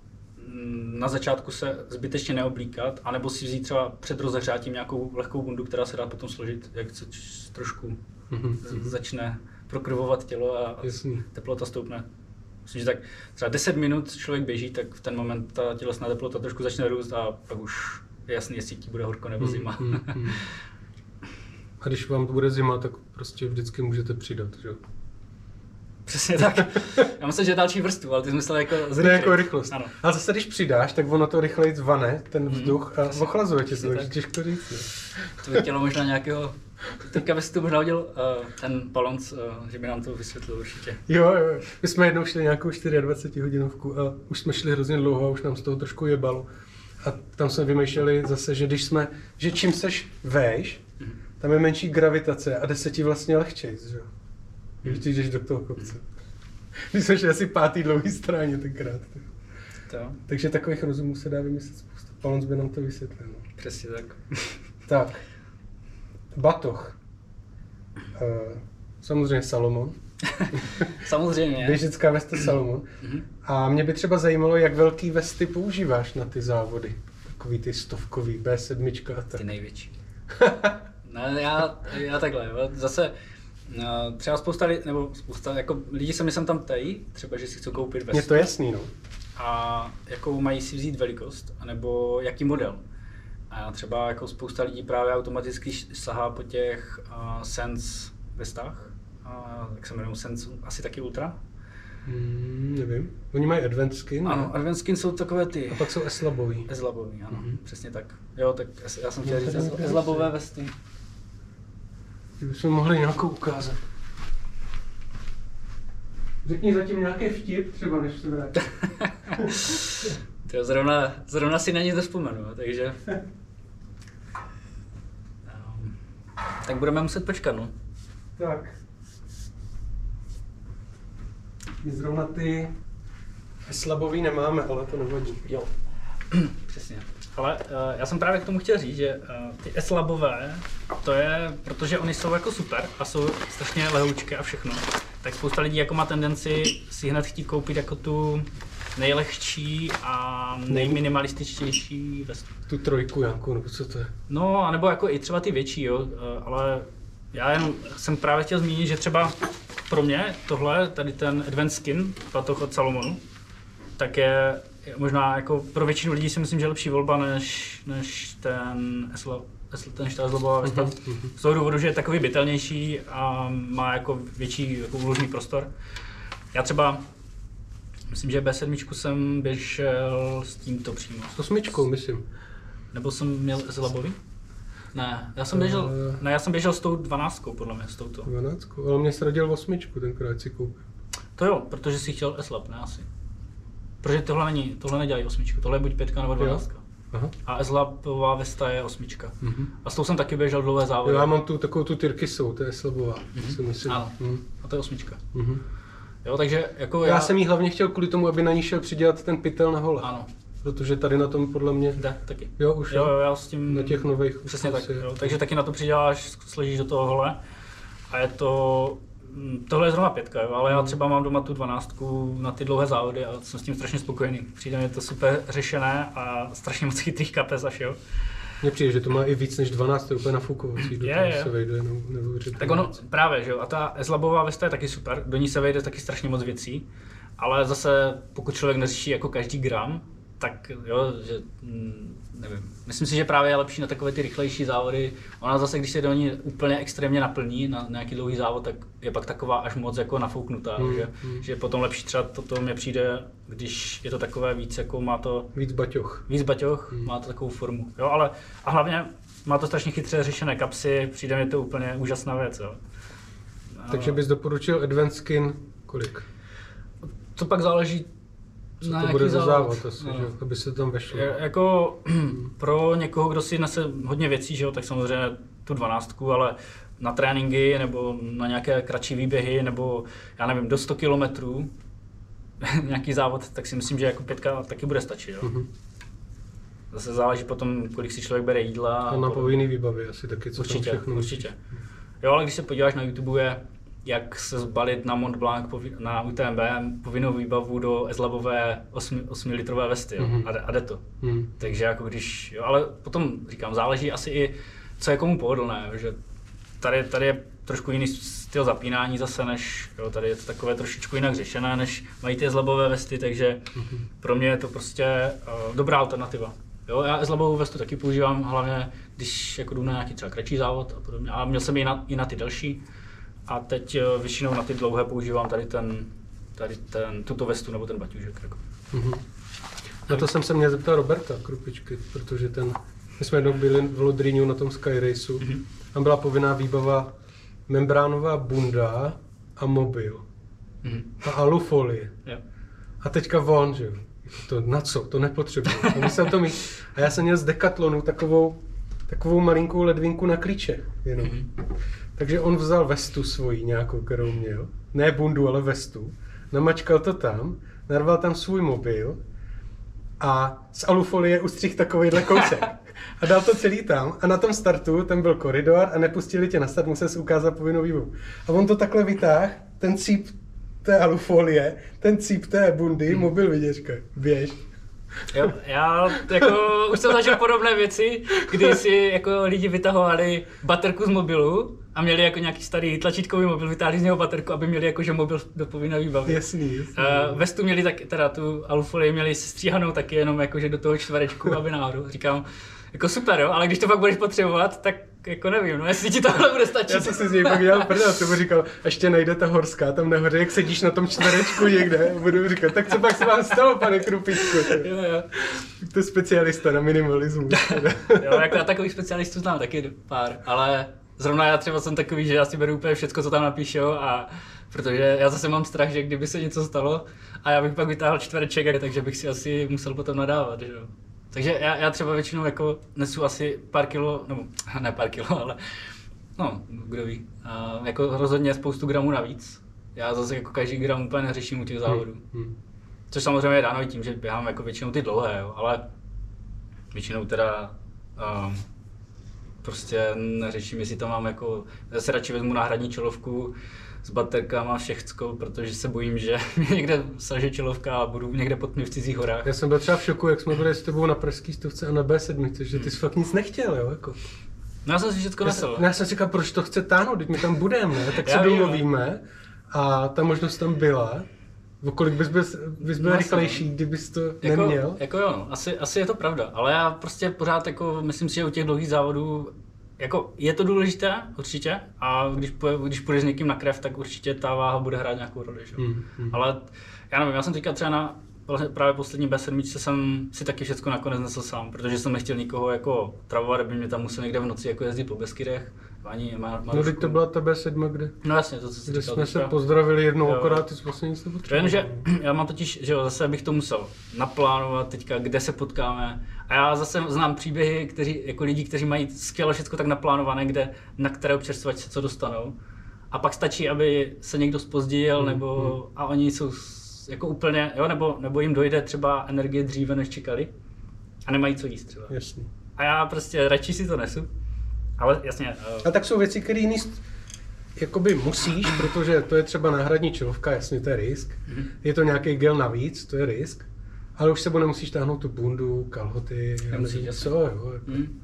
mm, na začátku se zbytečně neoblíkat, anebo si vzít třeba před rozehřátím nějakou lehkou bundu, která se dá potom složit, jak se trošku Mhm, mhm. začne prokrvovat tělo a a Jasný. teplota stoupne. Myslím, že tak třeba 10 minut člověk běží, tak v ten moment ta tělesná teplota trošku začne růst a pak už je jasný, jestli ti bude horko nebo zima. Mm, mm, mm. A když vám to bude zima, tak prostě vždycky můžete přidat, že jo? Přesně tak. Já myslím, že další vrstvu, ale ty jsi myslel jako zrychlit. jako rychlost. Ano. A zase když přidáš, tak ono to rychleji zvane, ten vzduch, a přesně. ochlazuje tě to, takže tak. těžko říct. Ne? To by chtělo možná nějakého... Teďka bys to možná udělal uh, ten Palonc, uh, že by nám to vysvětlil určitě. Jo, jo. My jsme jednou šli nějakou 24 hodinovku a už jsme šli hrozně dlouho a už nám z toho trošku jebalo. A tam jsme vymýšleli zase, že když jsme, že čím seš vejš, tam je menší gravitace a jde se ti vlastně lehčejc, že jo? Když ty jdeš do toho kopce. Jsme šli asi pátý dlouhý stráně tenkrát. To, Takže takových rozumů se dá vymyslet spoustu. Palons by nám to vysvětlil. no. přesně tak. Tak. Batoh. Uh, samozřejmě Salomon. Samozřejmě. Běžecká vesta Salomon. Mhm. A mě by třeba zajímalo, jak velký vesty používáš na ty závody. Takový ty stovkový, B7 a tak. Ty největší. Ne, já, já takhle, zase no, třeba spousta lidí, nebo spousta, jako lidi se mi sem tam ptají, třeba, že si chcou koupit vestu. Je to jasný, no. A jakou mají si vzít velikost, nebo jaký model. A třeba jako spousta lidí právě automaticky sahá po těch uh, Sense vestách, uh, jak se jmenují, Sense, asi taky Ultra, Hmm, nevím. Oni mají advent skin. Ano, ne? advent skin jsou takové ty. A pak jsou eslabový. Eslabový, ano, mm-hmm. přesně tak. Jo, tak já jsem chtěl říct eslabové vesty. Kdybychom mohli nějakou ukázat. Řekni zatím nějaký vtip, třeba než se vrátím. zrovna, zrovna si na ně to vzpomenu, takže... Um, tak budeme muset počkat, no. Tak. My zrovna ty slabový nemáme, ale to nevadí. Jo, přesně. Ale uh, já jsem právě k tomu chtěl říct, že uh, ty eslabové, to je, protože oni jsou jako super a jsou strašně lehoučké a všechno, tak spousta lidí jako má tendenci si hned chtít koupit jako tu nejlehčí a nejminimalističtější vestu. Tu trojku jako, nebo co to je? No, anebo jako i třeba ty větší, jo, eh, ale já jen jsem právě chtěl zmínit, že třeba pro mě tohle, tady ten Advanced Skin, batoh od Salomonu, tak je možná jako pro většinu lidí si myslím, že je lepší volba než, než ten Esla, ten Štázlobová Vespa. Mm-hmm. Z toho důvodu, že je takový bytelnější a má jako větší jako úložný prostor. Já třeba Myslím, že B7 jsem běžel s tímto přímo. S osmičkou, myslím. Nebo jsem měl Labový? Ne, já jsem běžel, uh, ne, já jsem běžel s tou dvanáctkou, podle mě, s touto. Dvanáctkou, ale mě sradil osmičku, tenkrát si koupil. To jo, protože si chtěl S-Lab, ne asi. Protože tohle není, tohle nedělají osmičku, tohle je buď pětka nebo dvanáctka. Aha. A S-Labová Vesta je osmička. Uh-huh. A s tou jsem taky běžel dlouhé závody. Já mám tu takovou tu Tyrkisou, to je S-Labová, si myslím. Ano, uh-huh. a to je osmička. Uh-huh. Jo, takže jako já... já... jsem jí hlavně chtěl kvůli tomu, aby na ní šel přidělat ten pytel na hole. Ano, Protože tady na tom podle mě... Jde taky. Jo, už jo, jo, já s tím... Na těch nových... Přesně tak, jo. Takže taky na to přiděláš, složíš do toho hole a je to... Mm, tohle je zrovna pětka, jo, ale já hmm. třeba mám doma tu dvanáctku na ty dlouhé závody a jsem s tím strašně spokojený. Přijde mi to super řešené a strašně moc chytrých kapes až jo. Mně přijde, že to má i víc než 12, to je úplně nafukovací, do je, je. se vejde Tak ono, právě, že jo, a ta Eslabová vesta je taky super, do ní se vejde taky strašně moc věcí, ale zase pokud člověk neřeší jako každý gram, tak jo, že mm, nevím. Myslím si, že právě je lepší na takové ty rychlejší závody. Ona zase, když se do ní úplně extrémně naplní na nějaký dlouhý závod, tak je pak taková až moc jako nafouknutá, mm, že, mm. že potom lepší třeba to, to mě přijde, když je to takové víc jako má to... Víc baťoch. Víc baťoch, mm. má to takovou formu. Jo, ale a hlavně má to strašně chytře řešené kapsy, přijde mi to úplně úžasná věc. Jo. Takže bys doporučil Advanced Skin kolik? To pak záleží co na to bude za závod, asi, no. že, aby se tam vešlo. Je, jako pro někoho, kdo si nese hodně věcí, že jo, tak samozřejmě tu dvanáctku, ale na tréninky nebo na nějaké kratší výběhy nebo já nevím, do 100 kilometrů nějaký závod, tak si myslím, že jako pětka taky bude stačit. Jo. Mm-hmm. Zase záleží potom, kolik si člověk bere jídla. A na povinný výbavy asi taky, co určitě, tam všechno Určitě. Jo, ale když se podíváš na YouTube, je jak se zbalit na Mont Blanc, na UTMB povinnou výbavu do ezlabové 8, 8 litrové vesty jo, mm-hmm. a, a jde to. Mm. Takže jako když, jo, ale potom říkám, záleží asi i, co je komu pohodlné, že tady, tady je trošku jiný styl zapínání zase, než jo, tady je to takové trošičku jinak řešené, než mají ty zlabové vesty, takže mm-hmm. pro mě je to prostě uh, dobrá alternativa. Jo, já zlabovou vestu taky používám, hlavně když jako jdu na nějaký třeba kratší závod a podobně. A měl jsem i na, i na ty delší, a teď eh, většinou na ty dlouhé používám tady ten, tady ten, tuto vestu nebo ten baťužek. Jako. Mm-hmm. Na to jsem se měl zeptat Roberta Krupičky, protože ten, my jsme jednou byli v Lodrýňu na tom Sky Raceu. Mm-hmm. Tam byla povinná výbava membránová bunda a mobil. Mm-hmm. A alufolie. Yeah. A teďka von, že jo. To na co? To nepotřebuji. A musel to mít. A já jsem měl z Decathlonu takovou, takovou malinkou ledvinku na klíče. Jenom. Mm-hmm. Takže on vzal vestu svoji nějakou, kterou měl. Ne bundu, ale vestu. Namačkal to tam, narval tam svůj mobil a z alufolie ustřih takovýhle kousek. A dal to celý tam a na tom startu tam byl koridor a nepustili tě na start, musel si ukázat povinnou výbavu. A on to takhle vytáh, ten cíp té alufolie, ten cíp té bundy, hmm. mobil viděčka, běž. Jo, já jako, už jsem zažil podobné věci, kdy si jako lidi vytahovali baterku z mobilu a měli jako nějaký starý tlačítkový mobil, vytáhli z něho baterku, aby měli jako, že mobil do povinné výbavy. Jasný, jasný. Uh, vestu měli tak, teda tu alufolii měli stříhanou taky jenom jako, že do toho čtverečku, aby náhodou. Říkám, jako super, jo, ale když to pak budeš potřebovat, tak jako nevím, no jestli ti tohle bude stačit. Já jsem si z něj pak dělal prdel, jsem mu říkal, ještě najde ta horská tam nahoře, jak sedíš na tom čtverečku někde, budu říkat, tak co pak se vám stalo, pane Krupičku? jo, jo. To je specialista na minimalismus. jo, jako já takových specialistů znám taky pár, ale zrovna já třeba jsem takový, že já si beru úplně všechno, co tam napíšou a protože já zase mám strach, že kdyby se něco stalo a já bych pak vytáhl čtvereček, takže bych si asi musel potom nadávat, že jo. Takže já, já třeba většinou jako nesu asi pár kilo, nebo ne pár kilo, ale no, kdo ví, a jako rozhodně spoustu gramů navíc. Já zase jako každý gram úplně neřeším u těch závodů. Hmm. Hmm. Což samozřejmě je dáno tím, že běhám jako většinou ty dlouhé, jo, ale většinou teda um, prostě neřeším, jestli tam mám jako, zase radši vezmu náhradní čelovku, s baterkama všechno, protože se bojím, že mě někde saže čelovka a budu někde pod v cizích horách. Já jsem byl třeba v šoku, jak jsme byli s tebou na pražský stovce a na B7, že ty jsi fakt nic nechtěl, jo? Jako. No já jsem si všechno nesl. Já, já jsem si říkal, proč to chce táhnout, teď my tam budeme? Tak se domluvíme a ta možnost tam byla. O kolik bys byl, bys byl no, rychlejší, kdybys to jako, neměl? Jako jo, asi, asi je to pravda, ale já prostě pořád jako, myslím si, že u těch dlouhých závodů jako je to důležité, určitě, a když, když půjdeš s někým na krev, tak určitě ta váha bude hrát nějakou roli. Že? Mm, mm. Ale já nevím, já jsem teďka třeba na právě poslední B7 jsem si taky všechno nakonec nesl sám, protože jsem nechtěl nikoho jako travovat, aby mě tam musel někde v noci jako jezdit po Beskydech. Ani má, no, teď to byla ta B7, kde? No jasně, to, co jsi Kde říkal, jsme teďka. se pozdravili jednou, jo. akorát ty jsi vlastně nic nepotřeboval. že já mám totiž, že jo, zase bych to musel naplánovat teďka, kde se potkáme. A já zase znám příběhy, kteří, jako lidi, kteří mají skvěle všechno tak naplánované, kde, na které občerstvovač se co dostanou. A pak stačí, aby se někdo spozdil, hmm, nebo hmm. a oni jsou jako úplně, jo, nebo, nebo jim dojde třeba energie dříve, než čekali a nemají co jíst třeba. Jasně. A já prostě radši si to nesu. Ale jasně. Uh... A tak jsou věci, které jiný jakoby musíš, protože to je třeba náhradní čelovka, jasně, to je risk. Mm-hmm. Je to nějaký gel navíc, to je risk. Ale už sebou nemusíš táhnout tu bundu, kalhoty, nemusíš, co, jo. Mm.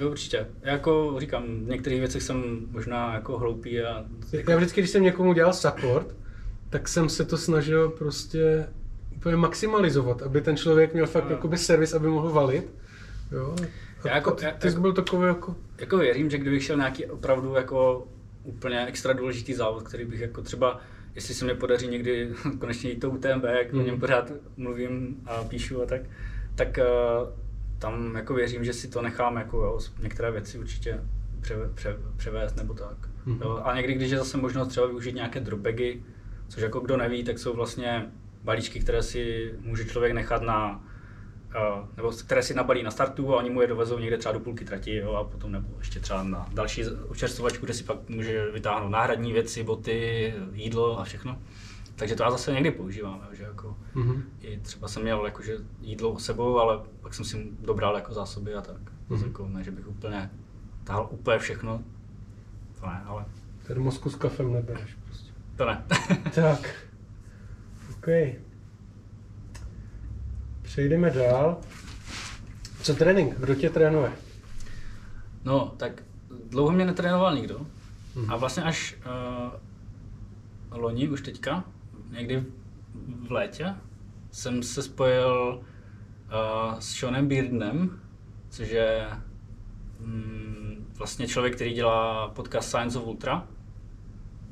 Jo, určitě. Já jako říkám, v některých věcech jsem možná jako hloupý a... Já vždycky, když jsem někomu dělal support, tak jsem se to snažil prostě úplně maximalizovat, aby ten člověk měl fakt no. jakoby servis, aby mohl valit. Jo. Já jako, ty, ty jsi jako, byl takový jako... Jako věřím, že kdybych šel nějaký opravdu jako úplně extra důležitý závod, který bych jako třeba, jestli se mi podaří někdy konečně jít to UTMB, jak mm. o něm hmm. pořád mluvím a píšu a tak, tak uh, tam jako věřím, že si to nechám jako jo, některé věci určitě pře, pře, převést nebo tak. Mm. Jo, a někdy, když je zase možnost třeba využít nějaké dropbagy, což jako kdo neví, tak jsou vlastně balíčky, které si může člověk nechat na nebo které si nabalí na startu a oni mu je dovezou někde třeba do půlky trati jo, a potom nebo ještě třeba na další učerstvovačku, kde si pak může vytáhnout náhradní věci, boty, jídlo a všechno. Takže to já zase někdy používám, jo, že jako mm-hmm. i třeba jsem měl jakože jídlo sebou, ale pak jsem si dobral jako zásoby a tak. Mm-hmm. Jako, ne, že bych úplně tahal úplně všechno, to ne, ale... Termosku s kafem nebereš. To ne. tak. OK. Přejdeme dál. Co trénink? Kdo tě trénuje? No, tak dlouho mě netrénoval nikdo. Mm-hmm. A vlastně až uh, loni, už teďka, někdy v létě, jsem se spojil uh, s Seanem Beardenem, což je um, vlastně člověk, který dělá podcast Science of Ultra.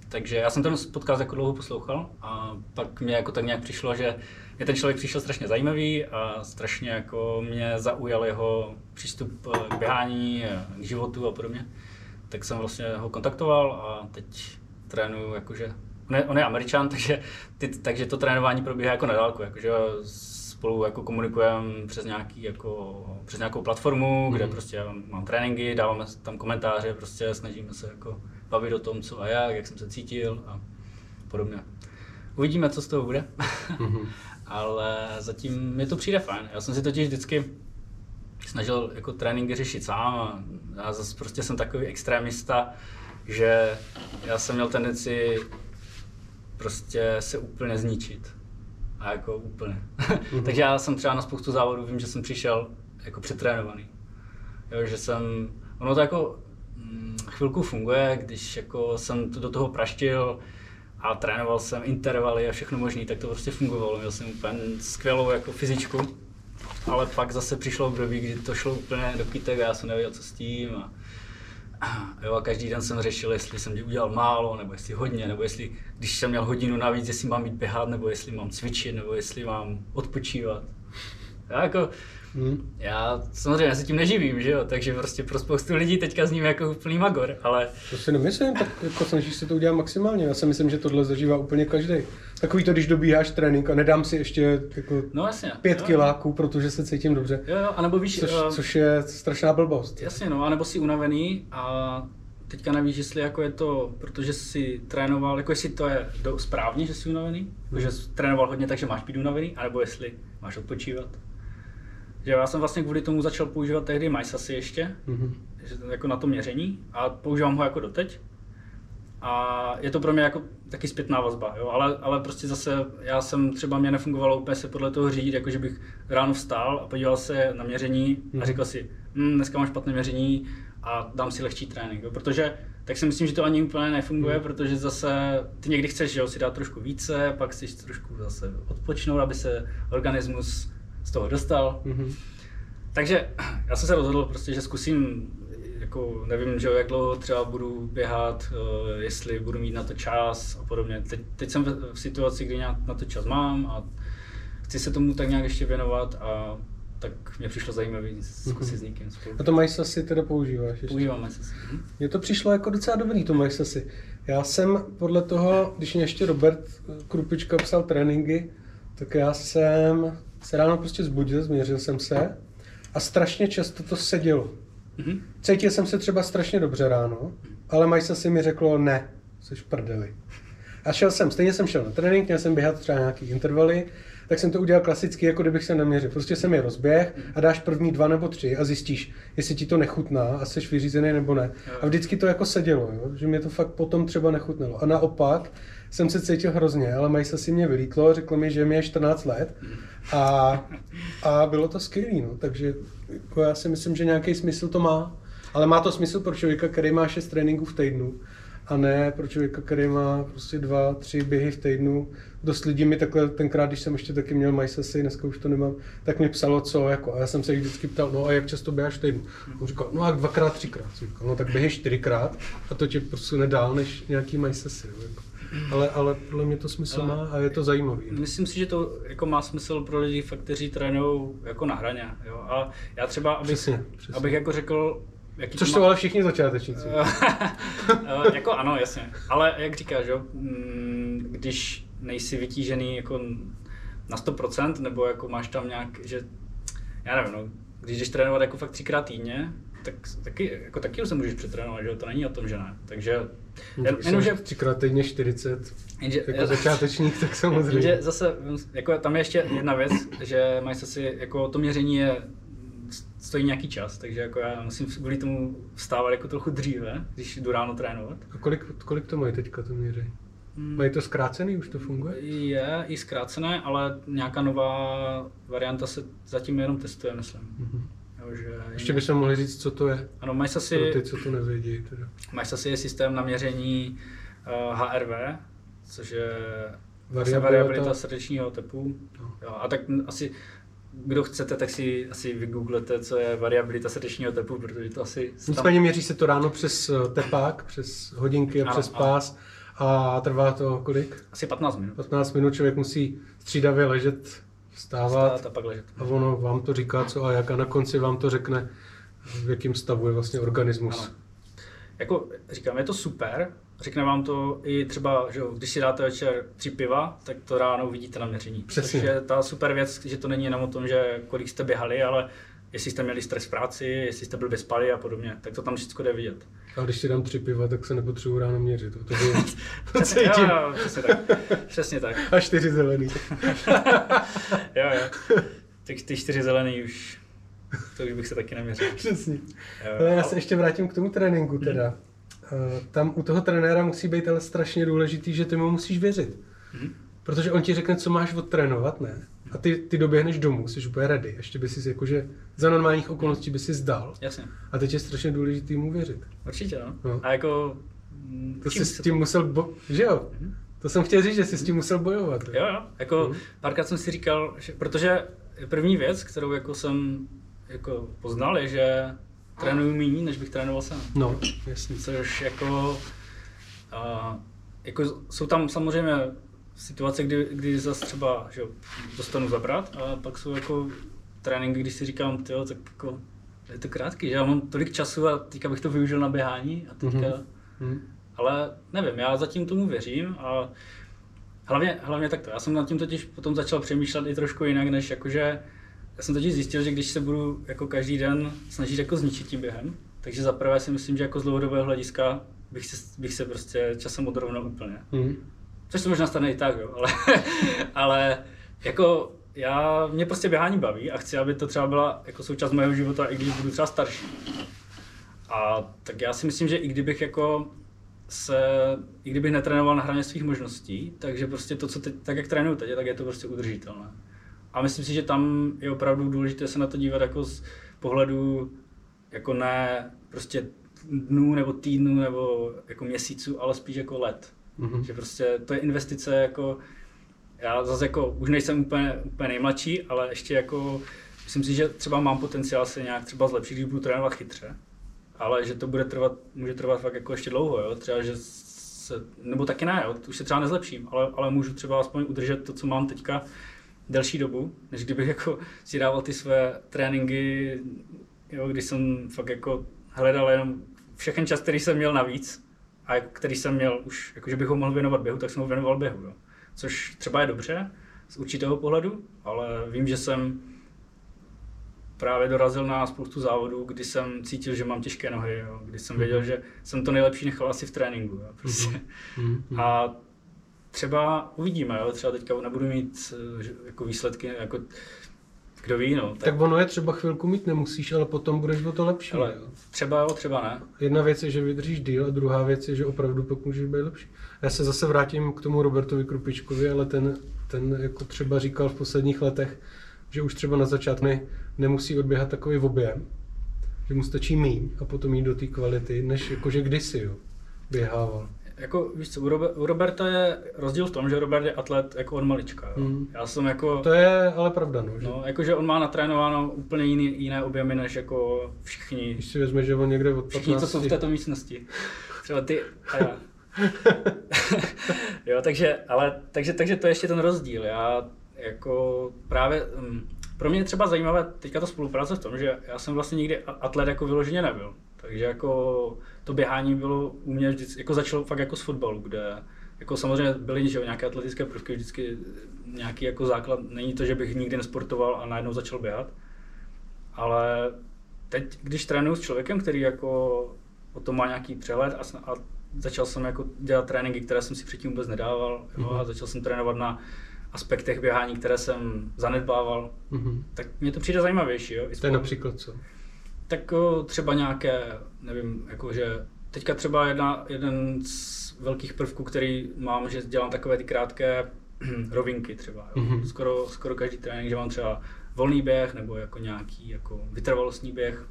Takže já jsem ten podcast jako dlouho poslouchal a pak mě jako tak nějak přišlo, že mě ten člověk přišel strašně zajímavý a strašně jako mě zaujal jeho přístup k běhání, k životu a podobně. Tak jsem vlastně ho kontaktoval a teď trénuju jakože, on je, on je američan, takže, ty, takže to trénování probíhá jako na dálku, jakože spolu jako komunikujeme přes, nějaký, jako, přes nějakou platformu, mm. kde mhm. prostě mám tréninky, dáváme tam komentáře, prostě snažíme se jako bavit o tom, co a jak, jak jsem se cítil a podobně. Uvidíme, co z toho bude. Mm-hmm. Ale zatím mi to přijde fajn. Já jsem si totiž vždycky snažil jako tréninky řešit sám a já zase prostě jsem takový extrémista, že já jsem měl tendenci prostě se úplně zničit. A jako úplně. Takže já jsem třeba na spoustu závodů vím, že jsem přišel jako přetrénovaný. Jo, že jsem, ono to jako mm, chvilku funguje, když jako jsem to do toho praštil a trénoval jsem intervaly a všechno možné, tak to prostě fungovalo. Měl jsem úplně skvělou jako fyzičku, ale pak zase přišlo období, kdy to šlo úplně do kytek a já jsem nevěděl, co s tím. A, Jo, a každý den jsem řešil, jestli jsem udělal málo, nebo jestli hodně, nebo jestli, když jsem měl hodinu navíc, jestli mám jít běhat, nebo jestli mám cvičit, nebo jestli mám odpočívat. Já jako, Hmm. Já samozřejmě se tím neživím, že jo, takže prostě pro spoustu lidí teďka zním jako úplný magor, ale... To si nemyslím, tak jako snažíš se to udělat maximálně, já si myslím, že tohle zažívá úplně každý. Takový to, když dobíháš trénink a nedám si ještě jako no, jasně, pět jo, kiláků, protože se cítím dobře. Jo, jo, anebo víš... Což, uh, což je strašná blbost. Jasně, no, anebo jsi unavený a teďka nevíš, jestli jako je to, protože jsi trénoval, jako jestli to je do, správně, že jsi unavený, hmm. že jsi trénoval hodně, takže máš být unavený, anebo jestli máš odpočívat. Že já jsem vlastně kvůli tomu začal používat tehdy MySasy ještě, mm-hmm. jako na to měření a používám ho jako doteď. A je to pro mě jako taky zpětná vazba, jo? Ale, ale prostě zase já jsem třeba mě nefungovalo úplně se podle toho řídit, jako že bych ráno vstál a podíval se na měření a mhm. říkal si, hm, dneska mám špatné měření a dám si lehčí trénink, jo? protože tak si myslím, že to ani úplně nefunguje, mm. protože zase ty někdy chceš že jo, si dát trošku více, pak si trošku zase odpočnout, aby se organismus z toho dostal. Mm-hmm. Takže já jsem se rozhodl prostě, že zkusím, jako nevím, že jak dlouho třeba budu běhat, eh, jestli budu mít na to čas a podobně. Teď, teď jsem v situaci, kdy nějak na to čas mám a chci se tomu tak nějak ještě věnovat a tak mě přišlo zajímavé zkusit mm-hmm. s někým spolu. A to MySasy teda používáš ještě? Používám MySasy. Mhm. Mně to přišlo jako docela dobrý, to MySasy. Já jsem podle toho, když mě ještě Robert Krupička psal tréninky, tak já jsem se ráno prostě zbudil, změřil jsem se a strašně často to sedělo. Mm-hmm. Cítil jsem se třeba strašně dobře ráno, ale Majsa si mi řeklo ne, jsi v prdeli. A šel jsem, stejně jsem šel na trénink, měl jsem běhat třeba nějaký intervaly, tak jsem to udělal klasicky, jako kdybych se neměřil. Prostě jsem je rozběh a dáš první dva nebo tři a zjistíš, jestli ti to nechutná a jsi vyřízený nebo ne. A vždycky to jako sedělo, jo? že mě to fakt potom třeba nechutnalo. A naopak jsem se cítil hrozně, ale Majsa si mě vylítlo, řekl mi, že mi je 14 let a, a bylo to skvělé, no. takže jako já si myslím, že nějaký smysl to má. Ale má to smysl pro člověka, který má 6 tréninků v týdnu a ne pro člověka, který má prostě dva, tři běhy v týdnu. Dost lidí mi takhle, tenkrát, když jsem ještě taky měl MySessy, dneska už to nemám, tak mi psalo co, jako, a já jsem se jich vždycky ptal, no a jak často běháš v týdnu? On říkal, no a dvakrát, třikrát. Říkal, no tak běhej čtyřikrát a to tě prostě nedál než nějaký MySessy. Jako. Ale, ale podle mě to smysl má a je to zajímavý. Myslím si, že to jako má smysl pro lidi, fakt, kteří trénují jako na hraně. Jo? A já třeba, abych, přesně, přesně. abych jako řekl, Jaký Což to má... ale všichni začátečníci. Eh, jako ano, jasně. Ale jak říkáš, jo, mm, když nejsi vytížený jako na 100%, nebo jako máš tam nějak, že já nevím, no, když jdeš trénovat jako fakt třikrát týdně, tak taky, jako taky se můžeš přetrénovat, že to není o tom, že ne. Takže jen, jenom, že... Třikrát týdně 40, jenže, jako začátečník, tak samozřejmě. Jenže zase, jako tam je ještě jedna věc, že mají se si, jako to měření je stojí nějaký čas, takže jako já musím kvůli tomu vstávat jako trochu dříve, když jdu ráno trénovat. A kolik, kolik to mají teďka to měří? Hmm. Mají to zkrácený, už to funguje? Je i zkrácené, ale nějaká nová varianta se zatím jenom testuje, myslím. Mm-hmm. Jo, že Ještě bychom mohli říct, co to je. Ano, MySasy, Pro ty, co to nevědí. Teda. MySasy je systém na měření uh, eh, HRV, což je variabilita, variabilita srdečního tepu. No. Jo, a tak asi kdo chcete, tak si asi vygooglete, co je variabilita srdečního tepu, protože to asi... Nicméně tam... měří se to ráno přes eh, tepák, přes hodinky a ano, přes pás a trvá to kolik? Asi 15 minut. 15 minut člověk musí střídavě ležet, vstávat Vstát a, pak ležet. a ono vám to říká co a jak a na konci vám to řekne, v jakém stavu je vlastně organismus. Ano. Jako říkám, je to super, Řekne vám to i třeba, že když si dáte večer tři piva, tak to ráno vidíte na měření. Přesně. Což je ta super věc, že to není jenom o tom, že kolik jste běhali, ale jestli jste měli stres v práci, jestli jste byli spali a podobně, tak to tam všechno jde vidět. A když si dám tři piva, tak se nepotřebuji ráno měřit. To, to, bylo, to cítím. Jo, jo, přesně tak. Přesně tak. A čtyři zelený. jo, jo. Ty, ty čtyři zelený už, to už bych se taky neměřil. Přesně. Jo, ale já se ještě vrátím k tomu tréninku teda. Hmm. tam u toho trenéra musí být ale strašně důležitý, že ty mu musíš věřit. Hmm. Protože on ti řekne, co máš odtrénovat, ne? A ty, ty doběhneš domů, jsi úplně ready. Ještě by si jakože za normálních okolností by si zdal. Jasně. A teď je strašně důležité mu věřit. Určitě, no. No. A jako... To jsi s tím musel, bo- že jo? To jsem chtěl říct, že jsi s tím musel bojovat. Jo, jo. Jako párkrát jsem si říkal, že, protože první věc, kterou jako jsem jako poznal, je, že trénuju méně, než bych trénoval sám. No, jasný. Což jako, a, jako jsou tam samozřejmě situace, kdy, kdy zase třeba že jo, dostanu zabrat a pak jsou jako tréninky, když si říkám, tyjo, tak jako je to krátký, že já mám tolik času a teďka bych to využil na běhání a teďka, Mhm. Hm. ale nevím, já zatím tomu věřím a hlavně, hlavně takto, já jsem nad tím totiž potom začal přemýšlet i trošku jinak, než jakože, já jsem totiž zjistil, že když se budu jako každý den snažit jako zničit tím během, takže za prvé si myslím, že jako z dlouhodobého hlediska bych se, bych se prostě časem odrovnal úplně. Hm. Což se možná stane i tak, jo, ale, ale jako já, mě prostě běhání baví a chci, aby to třeba byla jako součást mého života, i když budu třeba starší. A tak já si myslím, že i kdybych jako se, i kdybych netrénoval na hraně svých možností, takže prostě to, co teď, tak jak trénuju teď, tak je to prostě udržitelné. A myslím si, že tam je opravdu důležité se na to dívat jako z pohledu jako ne prostě dnů nebo týdnů nebo jako měsíců, ale spíš jako let. Mhm. Že prostě to je investice jako, já zase jako už nejsem úplně, úplně nejmladší, ale ještě jako, myslím si, že třeba mám potenciál se nějak třeba zlepšit, když budu trénovat chytře, ale že to bude trvat, může trvat fakt jako ještě dlouho, jo? třeba, že se, nebo taky ne, jo? už se třeba nezlepším, ale, ale můžu třeba aspoň udržet to, co mám teďka delší dobu, než kdybych jako si dával ty své tréninky, jo, když jsem fakt jako hledal jenom všechen čas, který jsem měl navíc, a který jsem měl už, jako že bych ho mohl věnovat běhu, tak jsem ho věnoval běhu. Jo. Což třeba je dobře z určitého pohledu, ale vím, že jsem právě dorazil na spoustu závodů, kdy jsem cítil, že mám těžké nohy, jo. kdy jsem věděl, že jsem to nejlepší nechal asi v tréninku. Jo. Prostě. Hm. Hm. A třeba uvidíme, jo. třeba teďka nebudu mít eh, jako výsledky, jako kdo ví, no. Tak, Tak ono je třeba chvilku mít nemusíš, ale potom budeš o to lepší. ale jo. třeba jo, třeba ne. Jedna věc je, že vydržíš díl a druhá věc je, že opravdu pak můžeš být lepší. Já se zase vrátím k tomu Robertovi Krupičkovi, ale ten, ten jako třeba říkal v posledních letech, že už třeba na začátku ne, nemusí odběhat takový objem, že mu stačí míň a potom jít do té kvality, než jakože kdysi jo, běhával. Jako, víš co, u, u Roberta je rozdíl v tom, že Robert je atlet jako od malička. Jo. Hmm. Já jsem jako, To je ale pravda, no, že no, jakože on má natrénováno úplně jiný, jiné objemy než jako všichni, když si vezme, že on někde od 15... všichni, co jsou v této místnosti. Třeba ty a já. jo, takže, ale, takže, takže to je ještě ten rozdíl. Já jako právě, um, pro mě je třeba zajímavé teďka ta spolupráce v tom, že já jsem vlastně nikdy atlet jako vyloženě nebyl. Takže jako to běhání bylo u mě vždycky, jako začalo fakt jako z fotbalu, kde jako samozřejmě byly že nějaké atletické prvky, vždycky nějaký jako základ. Není to, že bych nikdy nesportoval a najednou začal běhat. Ale teď, když trénuju s člověkem, který jako o tom má nějaký přehled a, a začal jsem jako dělat tréninky, které jsem si předtím vůbec nedával jo, a začal jsem trénovat na aspektech běhání, které jsem zanedbával, Mhm. tak mě to přijde zajímavější. Jo? I To je například co? Tak o, třeba nějaké, nevím, jakože teďka třeba jedna, jeden z velkých prvků, který mám, že dělám takové ty krátké rovinky třeba. Jo. Mhm. Skoro, skoro každý trénink, že mám třeba volný běh nebo jako nějaký jako vytrvalostní běh.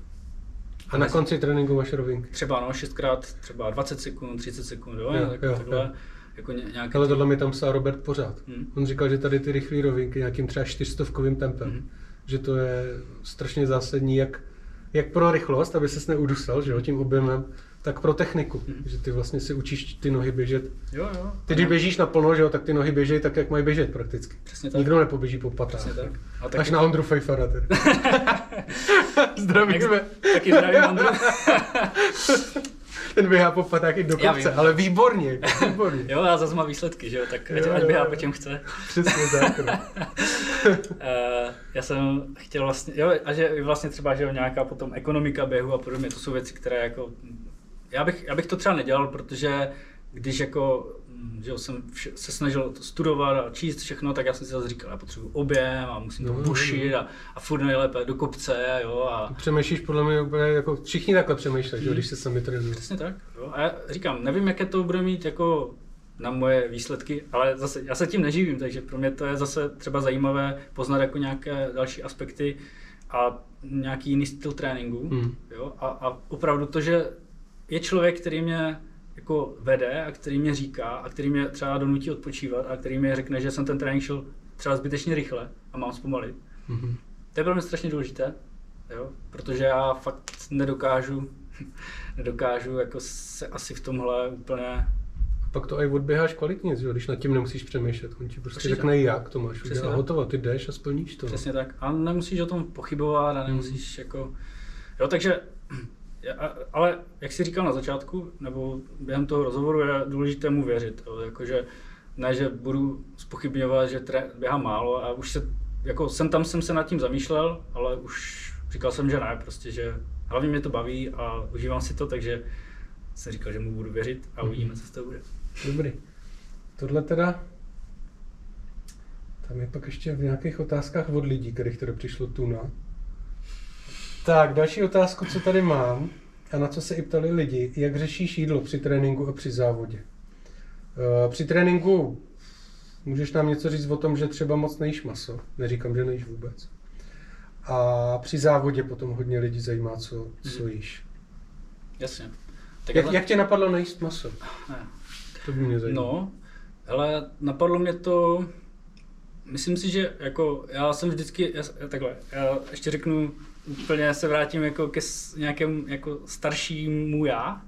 A na konci tréninku máš rovinky. Třeba no, šestkrát, třeba 20 sekund, 30 sekund, jo, Jo, tak, jo, takhle. jo. Jako ně, nějaké Ale tohle mi tam psal Robert pořád. Hmm. On říkal, že tady ty rychlé rovinky nějakým třeba čtyřstovkovým tempem, Mhm. že to je strašně zásadní, jak, jak pro rychlost, aby ses neudusal, že jo, tím objemem, tak pro techniku, Mhm. že ty vlastně si učíš ty nohy běžet. Jo, jo. Ty když běžíš naplno, že jo, tak ty nohy běžejí tak, jak mají běžet prakticky. Přesně tak. Nikdo nepoběží po patách. Přesně tak. A Až taky, na Ondru Fejfara tedy. Zdravíme. taky zdravím Ondru. Ten běhá po i do kopce, ale výborně, výborně. Jo, a zase má výsledky, že jo, tak ať, Jo, ať běhá jo. po čem chce. Přesně tak. no. Eh, já jsem chtěl vlastně, jo, a že vlastně třeba, že jo, nějaká potom ekonomika běhu a podobně, to jsou věci, které jako, já bych, já bych to třeba nedělal, protože když jako, že jo, jsem vše, se snažil to studovat a číst všechno, tak já jsem si zase říkal, já potřebuji objem a musím to No, no, bušit a, a furt nejlépe do kopce, jo, a Přemýšlíš podle mě úplně jako všichni takhle přemýšlejí, že jo, když se sami trénují. Přesně tak. Jo. A já říkám, nevím, jaké to bude mít jako na moje výsledky, ale zase já se tím neživím, takže pro mě to je zase třeba zajímavé poznat jako nějaké další aspekty a nějaký jiný styl tréninku. Hmm. Jo? A, a opravdu to, že je člověk, který mě jako vede a který mě říká a který mě třeba donutí odpočívat a který mě řekne, že jsem ten trénink šel třeba zbytečně rychle a mám zpomalit. Mhm. To je pro mě strašně důležité, jo? protože já fakt nedokážu, nedokážu jako se asi v tomhle úplně Pak to i odběháš kvalitně, že když nad tím nemusíš přemýšlet. On ti prostě Přesně řekne, jak to máš udělat. Hotovo, ty jdeš a splníš to. Přesně tak. A nemusíš o tom pochybovat a nemusíš jako... Jo, takže... Ale jak jsi říkal na začátku, nebo během toho rozhovoru, je důležité mu věřit. Jakože ne, že budu spochybňovat, že tré, běhám málo a už se, jako jsem tam jsem se nad tím zamýšlel, ale už říkal jsem, že ne, prostě, že hlavně mě to baví a užívám si to, takže jsem říkal, že mu budu věřit a uvidíme, co z toho bude. Dobrý. Tohle teda, tam je pak ještě v nějakých otázkách od lidí, kterých teda přišlo tuna. Tak, další otázku, co tady mám, a na co se i ptali lidi, jak řešíš jídlo při tréninku a při závodě? Eh, Při tréninku můžeš nám něco říct o tom, že třeba moc nejíš maso, neříkám, že nejíš vůbec. A při závodě potom hodně lidí zajímá, co, co jíš. Jasně. Tak Jak, ale- jak tě napadlo nejíst maso? Ne. To by mě zajímalo. No, ale napadlo mě to, myslím si, že jako já jsem vždycky, já takhle, já ještě řeknu, úplně se vrátím jako ke nějakému jako staršímu já,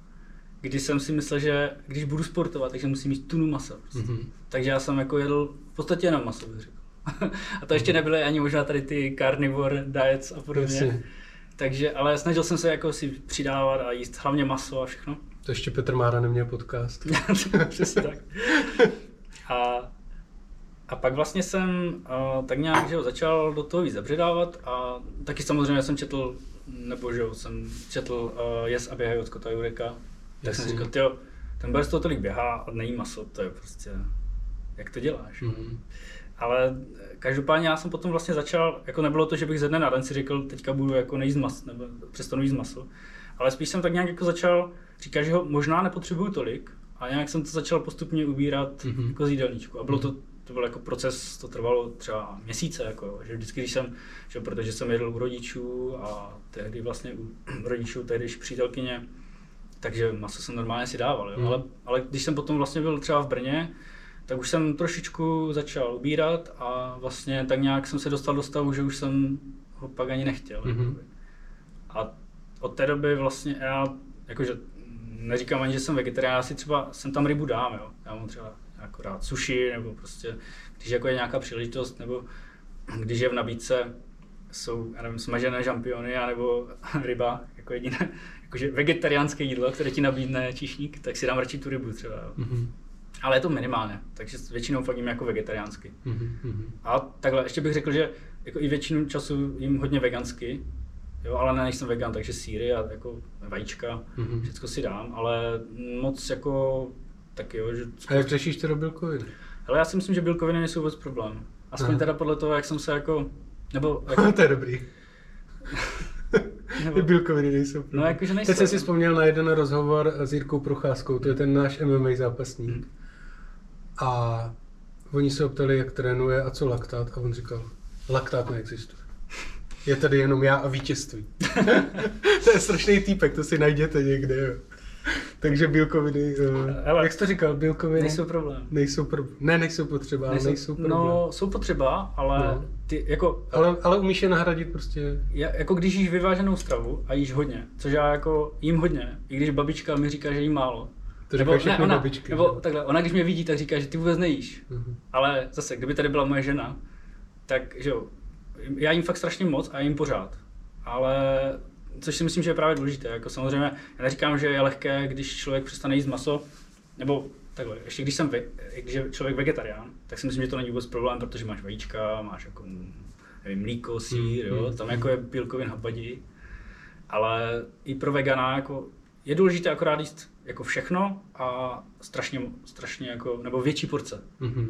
kdy jsem si myslel, že když budu sportovat, takže musím mít tunu masa. Prostě. Mhm. Takže já jsem jako jedl v podstatě jenom maso, bych řekl. a to ještě nebyly ani možná tady ty carnivore diets a podobně. Jasně. Takže, ale snažil jsem se jako si přidávat a jíst hlavně maso a všechno. To ještě Petr Mára neměl podcast. Přesně tak. A, a pak vlastně jsem uh, tak nějak že jo, začal do toho víc zabředávat a taky samozřejmě jsem četl, nebo že jo, jsem četl uh, Yes a běhají od Scotta Jureka. Tak Jasně. jsem říkal, tyjo, ten bez toho tolik běhá a nejí maso, to je prostě, jak to děláš? Mhm. Ale každopádně já jsem potom vlastně začal, jako nebylo to, že bych ze dne na den si řekl, teďka budu jako nejíst maso, nebo přestanu jíst maso, ale spíš jsem tak nějak jako začal říkat, že ho možná nepotřebuju tolik a nějak jsem to začal postupně ubírat Mhm. jako z jídelníčku. A bylo to, to byl jako proces, to trvalo třeba měsíce, jako, že vždycky, když jsem, že protože jsem jedl u rodičů a tehdy vlastně u rodičů, tehdejší přítelkyně, takže maso jsem normálně si dával, jo. Mhm. Ale, ale když jsem potom vlastně byl třeba v Brně, tak už jsem trošičku začal ubírat a vlastně tak nějak jsem se dostal do stavu, že už jsem ho pak ani nechtěl. Jakoby. A od té doby vlastně já, jakože neříkám ani, že jsem vegetarián, já si třeba, sem tam rybu dám, jo. Já mám třeba rád sushi, nebo prostě, když jako je nějaká příležitost, nebo když je v nabídce, jsou, já nevím, smažené žampiony, nebo ryba, jako jediné, jakože vegetariánské jídlo, které ti nabídne číšník, tak si dám radši tu rybu třeba, jo. Mhm. Ale je to minimálně, takže většinou fakt jím jako vegetariánsky. Mhm. Mhm. A takhle, ještě bych řekl, že jako i většinu času jím hodně vegansky, jo, ale ne, nejsem vegan, takže síry a jako vajíčka, Mhm. všechno si dám, ale moc jako taky jo, že... A jak řešíš teda bílkoviny? Ale já si myslím, že bílkoviny nejsou vůbec problém. Aspoň Aha. teda podle toho, jak jsem se jako, nebo, jako, to je dobrý. Ty nebo bílkoviny nejsou problém. No, jakože nejsou. Teď jsem si vzpomněl na jeden rozhovor s Jirkou Procházkou, to je ten náš MMA zápasník. Mhm. A oni se ho ptali, jak trénuje a co laktát. A on říkal, laktát neexistuje. Je tady jenom já a vítězství. to je strašný týpek, to si najděte někde. Jo. Takže bílkoviny, uh, Hele. jak jsi to říkal, bílkoviny nejsou problém. nejsou pro... Ne, nejsou potřeba, ale nejsou problém. no, jsou potřeba, ale No. ty, jako, ale, ale umíš je nahradit prostě... Já, jako když jíš vyváženou stravu a jíš hodně, což já jako jím hodně, i když babička mi říká, že jí málo. To říkají všechny ona, babičky, Nebo že? takhle, ona když mě vidí, tak říká, že ty vůbec nejíš. Mhm. Ale zase, kdyby tady byla moje žena, tak že jo, já jím fakt strašně moc a jím pořád. Ale což si myslím, že je právě důležité. Jako samozřejmě, já neříkám, že je lehké, když člověk přestane jíst maso, nebo takhle, ještě když jsem ve, když je člověk vegetarián, tak si myslím, že to není vůbec problém, protože máš vajíčka, máš jako, nevím, mlíko, sír, Mm, jo, mm, tam jako je bílkovin habadí. Ale i pro vegana jako je důležité akorát jíst jako všechno a strašně, strašně jako, nebo větší porce, Mhm.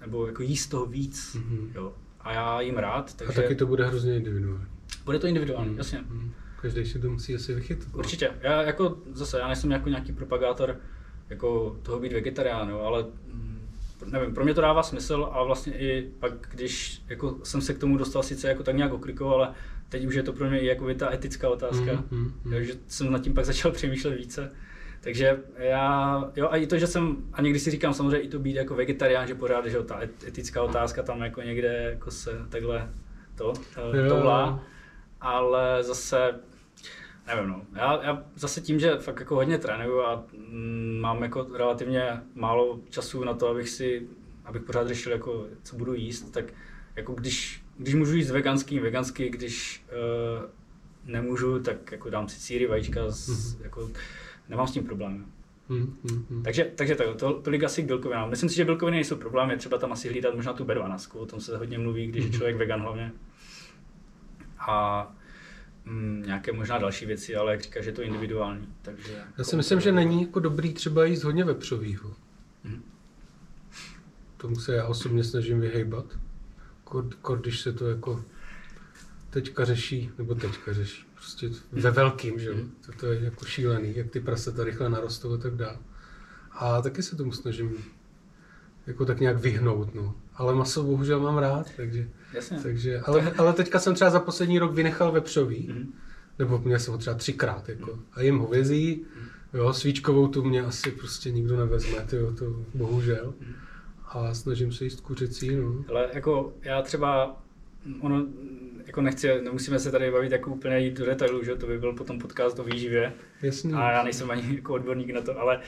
nebo jako jíst toho víc, Mhm. jo. A já jim rád, A takže taky to bude hrozně individuální. bude to individuální, Mhm. jasně. Mhm. Každý si to musí asi vychytat. Určitě. Já jako zase, já nejsem jako nějaký propagátor jako toho být vegetarián, jo, ale mm, nevím, pro mě to dává smysl a vlastně i pak, když jako jsem se k tomu dostal sice jako tak nějak oklikou, ale teď už je to pro mě i jako ta etická otázka, mm, mm, mm. Jo, že jsem nad tím pak začal přemýšlet více. Takže já, jo, a i to, že jsem, a někdy si říkám samozřejmě i to být jako vegetarián, že pořád, že jo, ta etická otázka tam jako někde jako se takhle to, to toulá, ale zase, nevím no, já, já zase tím, že fakt jako hodně trénuju a mm, mám jako relativně málo času na to, abych si, abych pořád řešil jako, co budu jíst, tak jako když, když můžu jíst veganský, veganský, když uh, nemůžu, tak jako dám si síry, vajíčka, z, mm-hmm. jako, nemám s tím problém. Hmm, hmm, hmm. Takže, takže to, to, tolik asi k bílkovinám. Myslím si, že bílkoviny nejsou problém, je třeba tam asi hlídat možná tu B12, o tom se hodně mluví, když je mhm. člověk vegan hlavně. A mm, nějaké možná další věci, ale jak říkáš, že je to individuální. Takže Já si myslím, že není jako dobrý třeba jíst hodně vepřovýho. Hmm. Tomu se já osobně snažím vyhejbat. Kor, když se to jako teďka řeší, nebo teďka řeší, prostě ve velkým, že mm. to, to je jako šílený, jak ty prasata rychle narostou a tak dále. A taky se tomu snažím jako tak nějak vyhnout, no. Ale maso bohužel mám rád, takže... Jasně. takže ale, ale teďka jsem třeba za poslední rok vynechal vepřový, mm. nebo měl jsem ho třeba třikrát, jako. Mm. A jim hovězí, mm. jo, svíčkovou tu mě asi prostě nikdo nevezme, tyjo, to bohužel. Mm. A snažím se jíst kuřecí, no. Ale jako já třeba, ono, jako nechci, nemusíme se tady bavit jako úplně jít do detailů, že to by byl potom podcast o výživě. Jasný. A já nejsem ani jako odborník na to, ale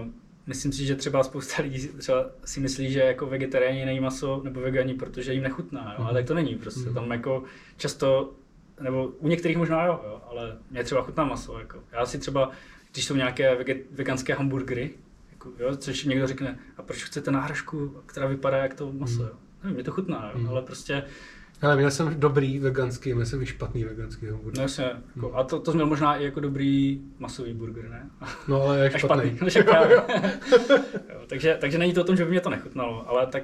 um, myslím si, že třeba spousta lidí třeba si myslí, že jako vegetariáni nejí maso nebo vegani, protože jim nechutná, jo? Ale tak to není prostě. Mm. Tam jako často, nebo u některých možná jo, jo ale mě třeba chutná maso. Jako. Já si třeba, když jsou nějaké veganské hamburgery, jako, jo, což někdo řekne, a proč chcete náhražku, která vypadá jak to maso, mm. jo? Nevím, mě to chutná, jo? Mm. ale prostě ale měl jsem dobrý veganský, měl jsem i špatný veganský hamburger. No jasně, jako, a to, to měl možná i jako dobrý masový burger, ne? No ale je špatný. špatný. jo, takže, takže není to o tom, že by mě to nechutnalo, ale tak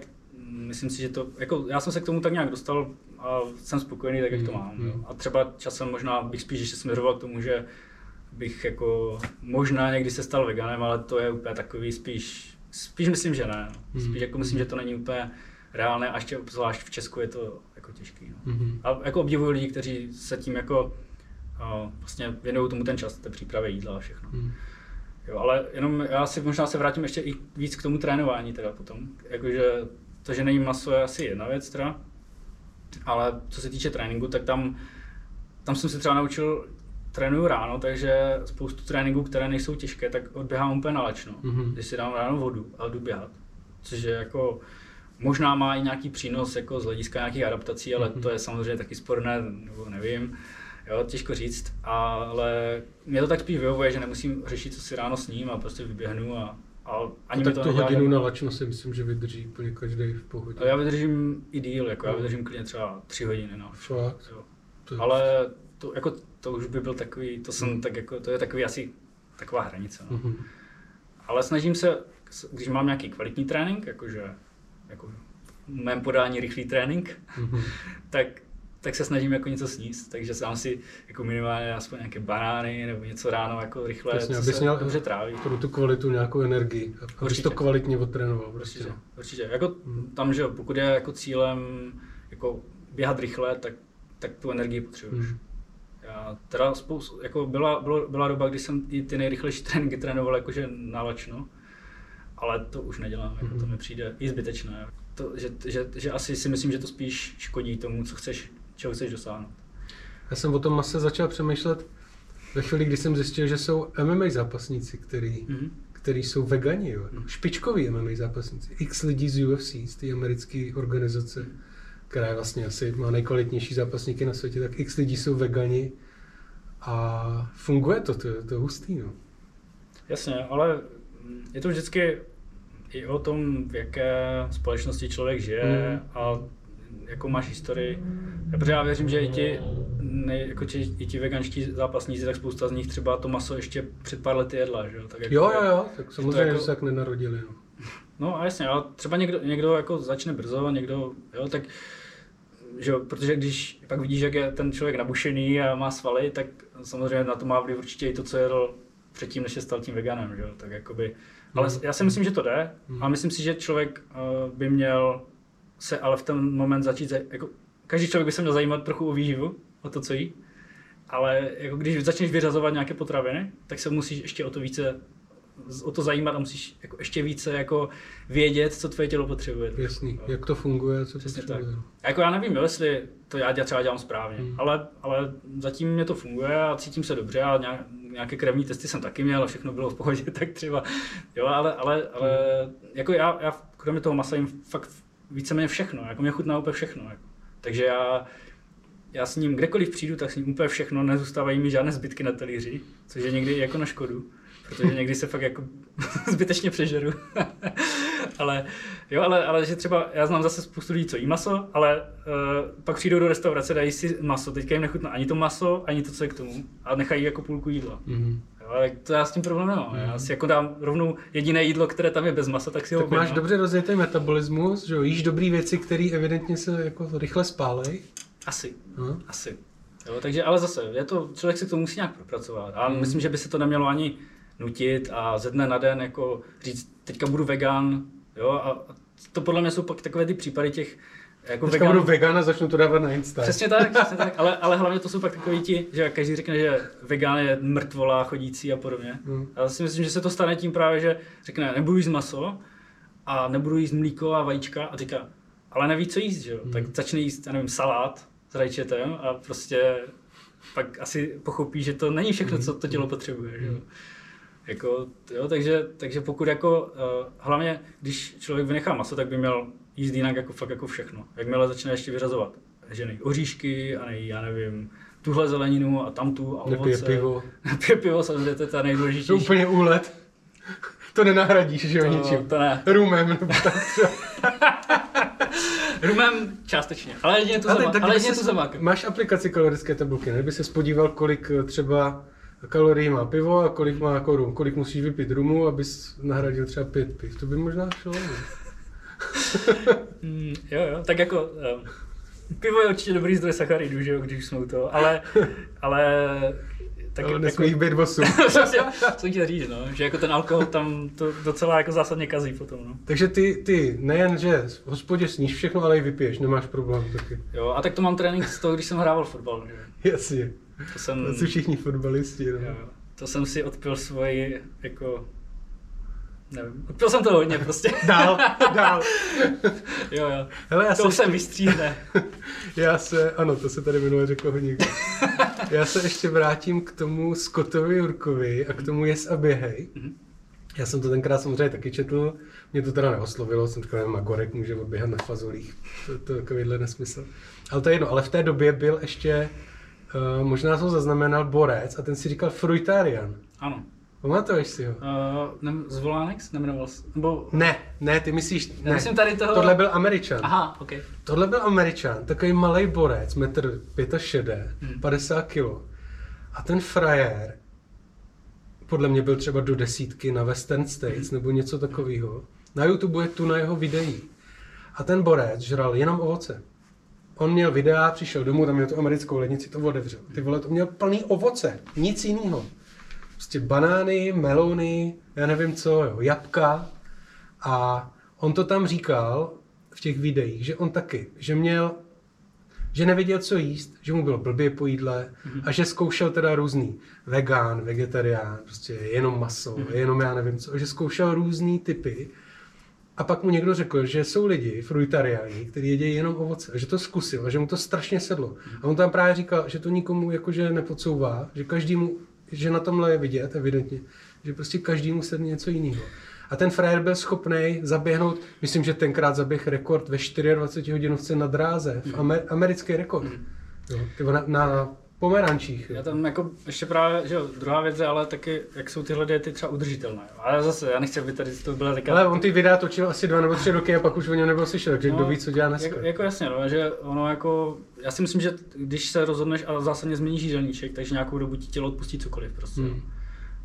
myslím si, že to, jako já jsem se k tomu tak nějak dostal a jsem spokojený tak, jak to mm, mám. Mm. A třeba časem možná bych spíš ještě směřoval k tomu, že bych jako možná někdy se stal veganem, ale to je úplně takový spíš, spíš myslím, že ne. No. Spíš mm. jako myslím, že to není úplně reálné, a ještě zvlášť v Česku je to jako těžký. No. Mm-hmm. A jako obdivuju lidi, kteří se tím jako uh, vlastně věnují tomu ten čas, té přípravě jídla a všechno. Mm. Jo, ale jenom já si možná se vrátím ještě i víc k tomu trénování teda potom. Jakože to, že není maso je asi jedna věc teda, ale co se týče tréninku, tak tam, tam jsem se třeba naučil, trénuju ráno, takže spoustu tréninků, které nejsou těžké, tak odběhám úplně na lačno, mm-hmm. když si dám ráno vodu a jdu běhat. Což je jako, Možná má i nějaký přínos jako z hlediska nějakých adaptací, ale mm-hmm. to je samozřejmě taky sporné, nebo nevím. Jo, těžko říct, ale mě to tak spíš vyhovuje, že nemusím řešit, co si ráno s ním a prostě vyběhnu a, a ani a tak to tu hodinu na lačno si myslím, že vydrží úplně každý v pohodě. Já vydržím i díl, jako já no. vydržím klidně třeba tři hodiny. No. Fakt? Jo. To ale to, jako, to už by byl takový, to jsem mm. tak jako, to je takový asi taková hranice. No. Mm-hmm. Ale snažím se, když mám nějaký kvalitní trénink, jakože jako v mém podání rychlý trénink, mm-hmm. tak, tak se snažím jako něco sníst, takže sám si jako minimálně aspoň nějaké banány nebo něco ráno jako rychle, Přesně, abys měl dobře tráví. Pro tu kvalitu nějakou energii, abys to kvalitně odtrénoval. Prostě. Určitě, určitě. Jako mm. tam, že pokud je jako cílem jako běhat rychle, tak, tak tu energii potřebuješ. Mm. Já teda spoustu, jako byla, byla, byla doba, kdy jsem i ty nejrychlejší tréninky trénoval jakože nalačno, ale to už nedělám, jako to mi přijde i zbytečné. To, že, že, že, asi si myslím, že to spíš škodí tomu, co chceš, čeho chceš dosáhnout. Já jsem o tom mase začal přemýšlet ve chvíli, kdy jsem zjistil, že jsou MMA zápasníci, který, mm-hmm. který jsou vegani, jo. Mm-hmm. špičkoví MMA zápasníci. X lidí z UFC, z té americké organizace, která je vlastně asi má nejkvalitnější zápasníky na světě, tak X lidí jsou vegani a funguje to, to, to je hustý, no. Jasně, ale je to vždycky i o tom, v jaké společnosti člověk žije mm. a jakou máš historii. Já, protože já věřím, že i ti, ne, jako či, i ti veganští zápasníci, tak spousta z nich třeba to maso ještě před pár lety jedla, že jo? Tak jako, jo, jo, jo, tak samozřejmě, jako, že se tak nenarodili. No. no a jasně, ale třeba někdo, někdo jako začne brzo a někdo, jo, tak že jo, protože když pak vidíš, jak je ten člověk nabušený a má svaly, tak samozřejmě na to má vliv určitě i to, co jedl předtím, než se stal tím veganem, že jo, tak jakoby Ale já si myslím, že to jde. A myslím si, že člověk uh, by měl se ale v ten moment začít, za, jako, každý člověk by se měl zajímat trochu o výživu, o to, co jí. Ale jako když začneš vyřazovat nějaké potraviny, tak se musíš ještě o to více o to zajímat a musíš jako ještě více jako vědět, co tvoje tělo potřebuje. Jasný, jak to funguje, co Přesně potřebuje. tak. A jako já nevím, jo, jestli to já třeba dělám správně, Hmm. ale, ale zatím mě to funguje a cítím se dobře a nějak- nějaké krevní testy jsem taky měl a všechno bylo v pohodě, tak třeba, jo, ale, ale, ale jako já, já kromě toho masa jim fakt víceméně všechno, jako mě chutná úplně všechno, jako. takže já, já s ním kdekoliv přijdu, tak s ním úplně všechno, nezůstávají mi žádné zbytky na talíři, což je někdy jako na škodu, protože někdy se fakt jako zbytečně přežeru. ale jo, ale, ale že třeba já znám zase spoustu lidí, co jí maso, ale uh, pak přijdou do restaurace, dají si maso, teďka jim nechutná ani to maso, ani to, co je k tomu a nechají jako půlku jídla. Mhm. Jo, ale to já s tím problém nemám. Já si jako dám rovnou jediné jídlo, které tam je bez masa, tak si ho Tak máš objednám. dobře rozjetý metabolismus, že jo, jíš dobrý věci, které evidentně se jako rychle spálej. Asi. No. Asi. Jo, takže ale zase, je to, člověk se k tomu musí nějak propracovat. A Mhm. myslím, že by se to nemělo ani nutit a ze dne na den jako říct, teďka budu vegan, jo, a to podle mě jsou pak takové ty případy těch jako Teďka vegan, budu vegan a začnu to dávat na Insta. Přesně tak, přesně tak, ale, ale hlavně to jsou pak takový ti, že každý řekne, že vegan je mrtvola chodící a podobně. Hmm. A já si myslím, že se to stane tím právě, že řekne, nebudu jíst maso a nebudu jíst mlíko a vajíčka a říká, ale neví, co jíst, že jo? Tak začne jíst, já nevím, salát s rajčetem a prostě pak asi pochopí, že to není všechno, co to tělo potřebuje, že jo? Jako, jo, takže, takže pokud jako, uh, hlavně když člověk vynechá maso, tak by měl jíst jinak jako fakt jako všechno. Jakmile začne ještě vyřazovat ženy oříšky a nejí, já nevím, tuhle zeleninu a tamtu a Nepije ovoce. pivo. Nepije pivo, samozřejmě to je ta To nejdůležitější. úplně úlet. To nenahradíš, že jo, To- ničím. to ne. Rumem nebo tak. Rumem částečně, ale jedině tu, Ale tak ale kdyby jedině zemákem. Máš aplikaci kalorické tabulky, ne? By se spodíval, kolik eh, třeba kalorií má pivo a kolik má jako rum. Kolik musíš vypít rumu, abys nahradil třeba pět piv. To by možná šlo. Mm, jo, jo, tak jako um, pivo je určitě dobrý zdroj sacharidů, že jo, když jsme u toho, ale, ale tak Ale jako, nesmí jich být. Přesně, co chtěl říct, no, že jako ten alkohol tam to docela jako zásadně kazí potom, no. Takže ty, ty nejen, že v hospodě sníš všechno, ale i vypiješ, nemáš problém taky. Jo, a tak to mám trénink z toho, když jsem hrával fotbal, že jo. Jasně. To jsem, To jsou všichni fotbalisti. No. jo, to jsem si odpil svoji, jako, nevím, odpil jsem to hodně prostě. Dál, dál. jo, jo. Hele, já to se, se vystříhne. já se, ano, to se tady minule řeklo hodně. Já se ještě vrátím k tomu Scottovi Jurkovi a k tomu Yes a běhej. Mhm. Já jsem to tenkrát samozřejmě taky četl, mě to teda neoslovilo, jsem říkal, že Magorek může odběhat na fazolích, to, to je takovýhle nesmysl. Ale to je jedno, ale v té době byl ještě, uh, možná to zaznamenal Borec a ten si říkal Fruitarian. Ano. Pamatuješ si ho? Uh, ne, z Volanex nemenoval se? Nebo, Ne, ne, ty myslíš, ne. myslím tady toho- Tohle byl Američan. aha, ok. Tohle byl Američan, takový malý borec, metr 65, Hmm. 50 kilo. A ten frajer, podle mě byl třeba do desítky na Western States nebo něco takového. Na YouTube je tu na jeho videí. A ten borec žral jenom ovoce. On měl videa, přišel domů, tam měl tu americkou lednici, to otevřel. Ty vole, to měl plný ovoce, nic jiného. Prostě banány, melony, já nevím co, jo, jabka. A on to tam říkal v těch videích, že on taky, že měl, že nevěděl, co jíst, že mu bylo blbě po jídle a že zkoušel teda různý vegan, vegetarián, prostě jenom maso, jenom já nevím co, že zkoušel různý typy a pak mu někdo řekl, že jsou lidi, fruitariáni, kteří jedí jenom ovoce, a že to zkusil a že mu to strašně sedlo. A on tam právě říkal, že to nikomu jakože nepodsouvá, že každému, že na tomhle je vidět evidentně, že prostě každému sedne něco jiného. A ten frajer byl schopný zaběhnout, myslím, že tenkrát zaběh rekord ve 24 hodinovce na dráze, v amer, americký rekord. Jo, ty vole, na, na pomerančích. Jo. Já tam jako ještě právě, že jo, druhá věc je ale taky, jak jsou tyhle diety třeba udržitelné. Ale zase, já nechci, aby tady to byla taková... Ale on ty videa točil asi dva nebo tři roky a pak už o něm nebyl slyšet, takže kdo ví, co dělá dneska. Jako, jako jasně, no, že ono jako, já si myslím, že když se rozhodneš a zásadně změníš jídelníček, takže nějakou dobu ti tělo odpustí cokoliv prostě. Hmm.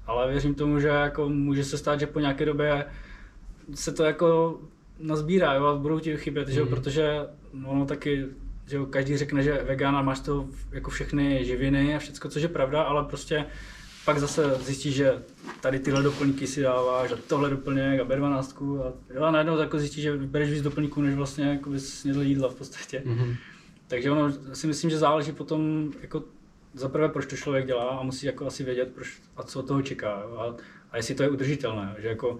Ale věřím tomu, že jako může se stát, že po nějaké době se to jako nazbírá jo, a budou ti chybět, že jo, Hmm. protože ono taky, že každý řekne, že vegán a máš to jako všechny živiny a všecko, což je pravda, ale prostě pak zase zjistíš, že tady tyhle doplňky si dáváš a tohle doplněk a B12 a, jo, a najednou jako zjistíš, že bereš víc doplňků, než vlastně jako bys snědl jídla v podstatě. Mhm. Takže ono si myslím, že záleží potom jako za prvé, proč to člověk dělá a musí jako asi vědět, proč a co od toho čeká. A, a jestli to je udržitelné, že jako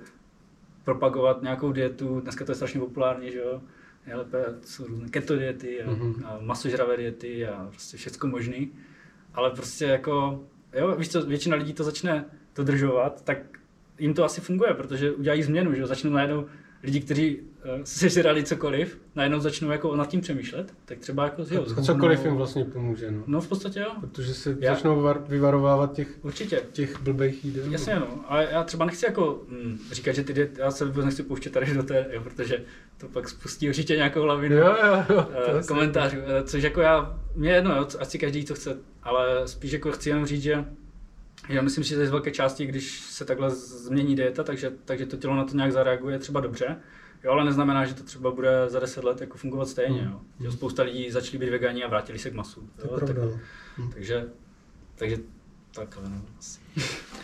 propagovat nějakou dietu, dneska to je strašně populární, že jo, nejlépe jsou různé keto diety a, Mhm. a masožravé diety a prostě všechno možný. Ale prostě jako, jo, víš co, většina lidí to začne dodržovat, tak jim to asi funguje, protože udělají změnu, že jo, začnou najednou lidi, kteří uh, si žrali cokoliv, najednou začnou jako nad tím přemýšlet, tak třeba jako jo, A cokoliv zhubnou- jim vlastně pomůže, no. No v podstatě jo, Protože se Já- začnou var- vyvarovávat těch, určitě. těch blbých jídel. Jasně no, ale já třeba nechci jako mm, říkat, že ty diety, já se vůbec nechci pouštět tady do té, jo, protože to pak spustí určitě nějakou lavinu Jo, jo, jo. eh, asi- komentářů, eh, což jako já, mě je jedno, jo, ať si každý to chce, ale spíš jako chci jenom říct, že já myslím, že to je z velké části, když se takhle změní dieta, takže, takže to tělo na to nějak zareaguje třeba dobře, jo, ale neznamená, že to třeba bude za 10 let jako fungovat stejně, jo. Že spousta lidí začali být vegani a vrátili se k masu. Jo, tak, no. Hm. takže, takže takhle no. asi.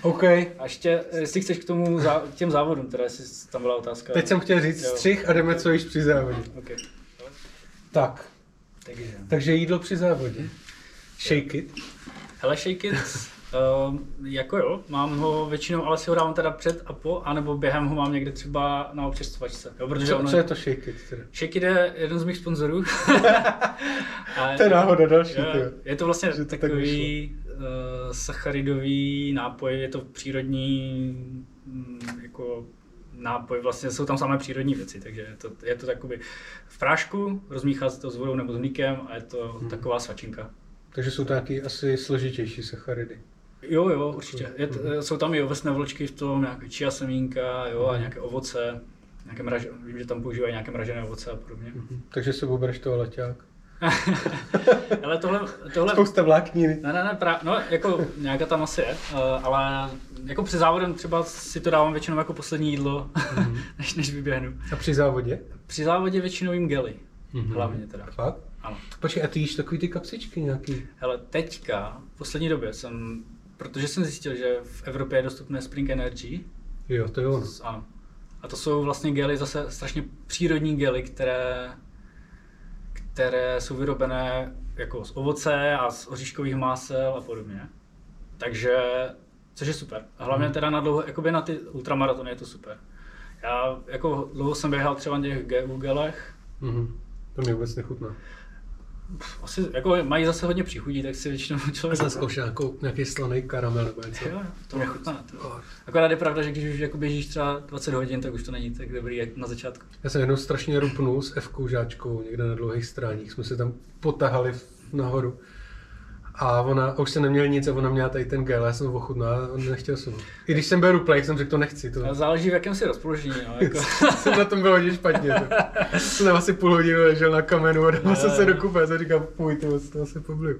OK. A ještě, jestli chceš k tomu, zá, k těm závodům, teda jestli tam byla otázka. Teď jsem chtěl říct Jo. střih a jdeme co již při závodě. Okay. Tak, Takže. takže jídlo při závodě. Shake it. Hele, shake it, uh, jako jo, mám ho většinou, ale si ho dávám teda před a po, anebo během ho mám někde třeba na občerstvovačce. Jo, protože Co, ono, co je to shake it? Teda? Shake it je jeden z mých sponzorů. A- To je náhoda další, jo, tyjo. je to vlastně to tak takový uh, sacharidový nápoj, je to přírodní mm, jako nápoj, vlastně jsou tam samé přírodní věci, takže je to, je to takový v prášku, rozmíchá se to s vodou nebo s mlíkem a je to Mhm. taková svačinka. Takže jsou to nějaký asi složitější sacharidy. Jo, jo, určitě. Je, Mhm. jsou tam i ovesné vločky v tom, nějaké chia semínka, jo, a nějaké ovoce, nějaké mraž, vím, že tam používají nějaké mražené ovoce a podobně. Mhm. Takže se bereš toho leťák. Ale tohle, tohle, Spousta vlákniny. ne, ne, ne, pra, no, jako nějaká tam asi je, eh, ale jako při závodem třeba si to dávám většinou jako poslední jídlo, Mhm. než, než vyběhnu. A při závodě? Při závodě většinou jim gely, Mhm. hlavně teda. Fakt? Ano. Počkej, a ty jíš takový ty kapsičky nějaký? Hele, teďka, v poslední době jsem, protože jsem zjistil, že v Evropě je dostupné Spring Energy, Jo, to je ono. S- Ano. A to jsou vlastně gely, zase strašně přírodní gely, které, které jsou vyrobené jako z ovoce a z oříškových másel a podobně. Takže, což je super. A hlavně teda na dlouho, jakoby na ty ultramaratony je to super. Já jako dlouho jsem běhal třeba na těch GU gelech, Mhm. To mě vůbec nechutná. Asi jako mají zase hodně příchutí, tak si většinou člověk... jsem zkoušel nějakou, nějaký slaný karamel nebo něco. Jo, to mě chutná. To. Akorát je pravda, že když už jako běžíš třeba 20 hodin, tak už to není tak dobrý jak na začátku. Já jsem jednou strašně rupnul s f žáčkou někde na dlouhých stráních. Jsme se tam potahali nahoru. A ona už se neměl nic a ona měla tady ten gel, já jsem ho ochutnal a nechtěl jsem. I když jsem byl ruplej, jsem řekl, to nechci. To... Záleží v jakém si rozpoložení. No, jako. jsem na tom byl hodně špatně. To. jsem asi půl hodiny ležel na kamenu a dával jsem se do kupé a říkám, fuj, to, to se pobliju.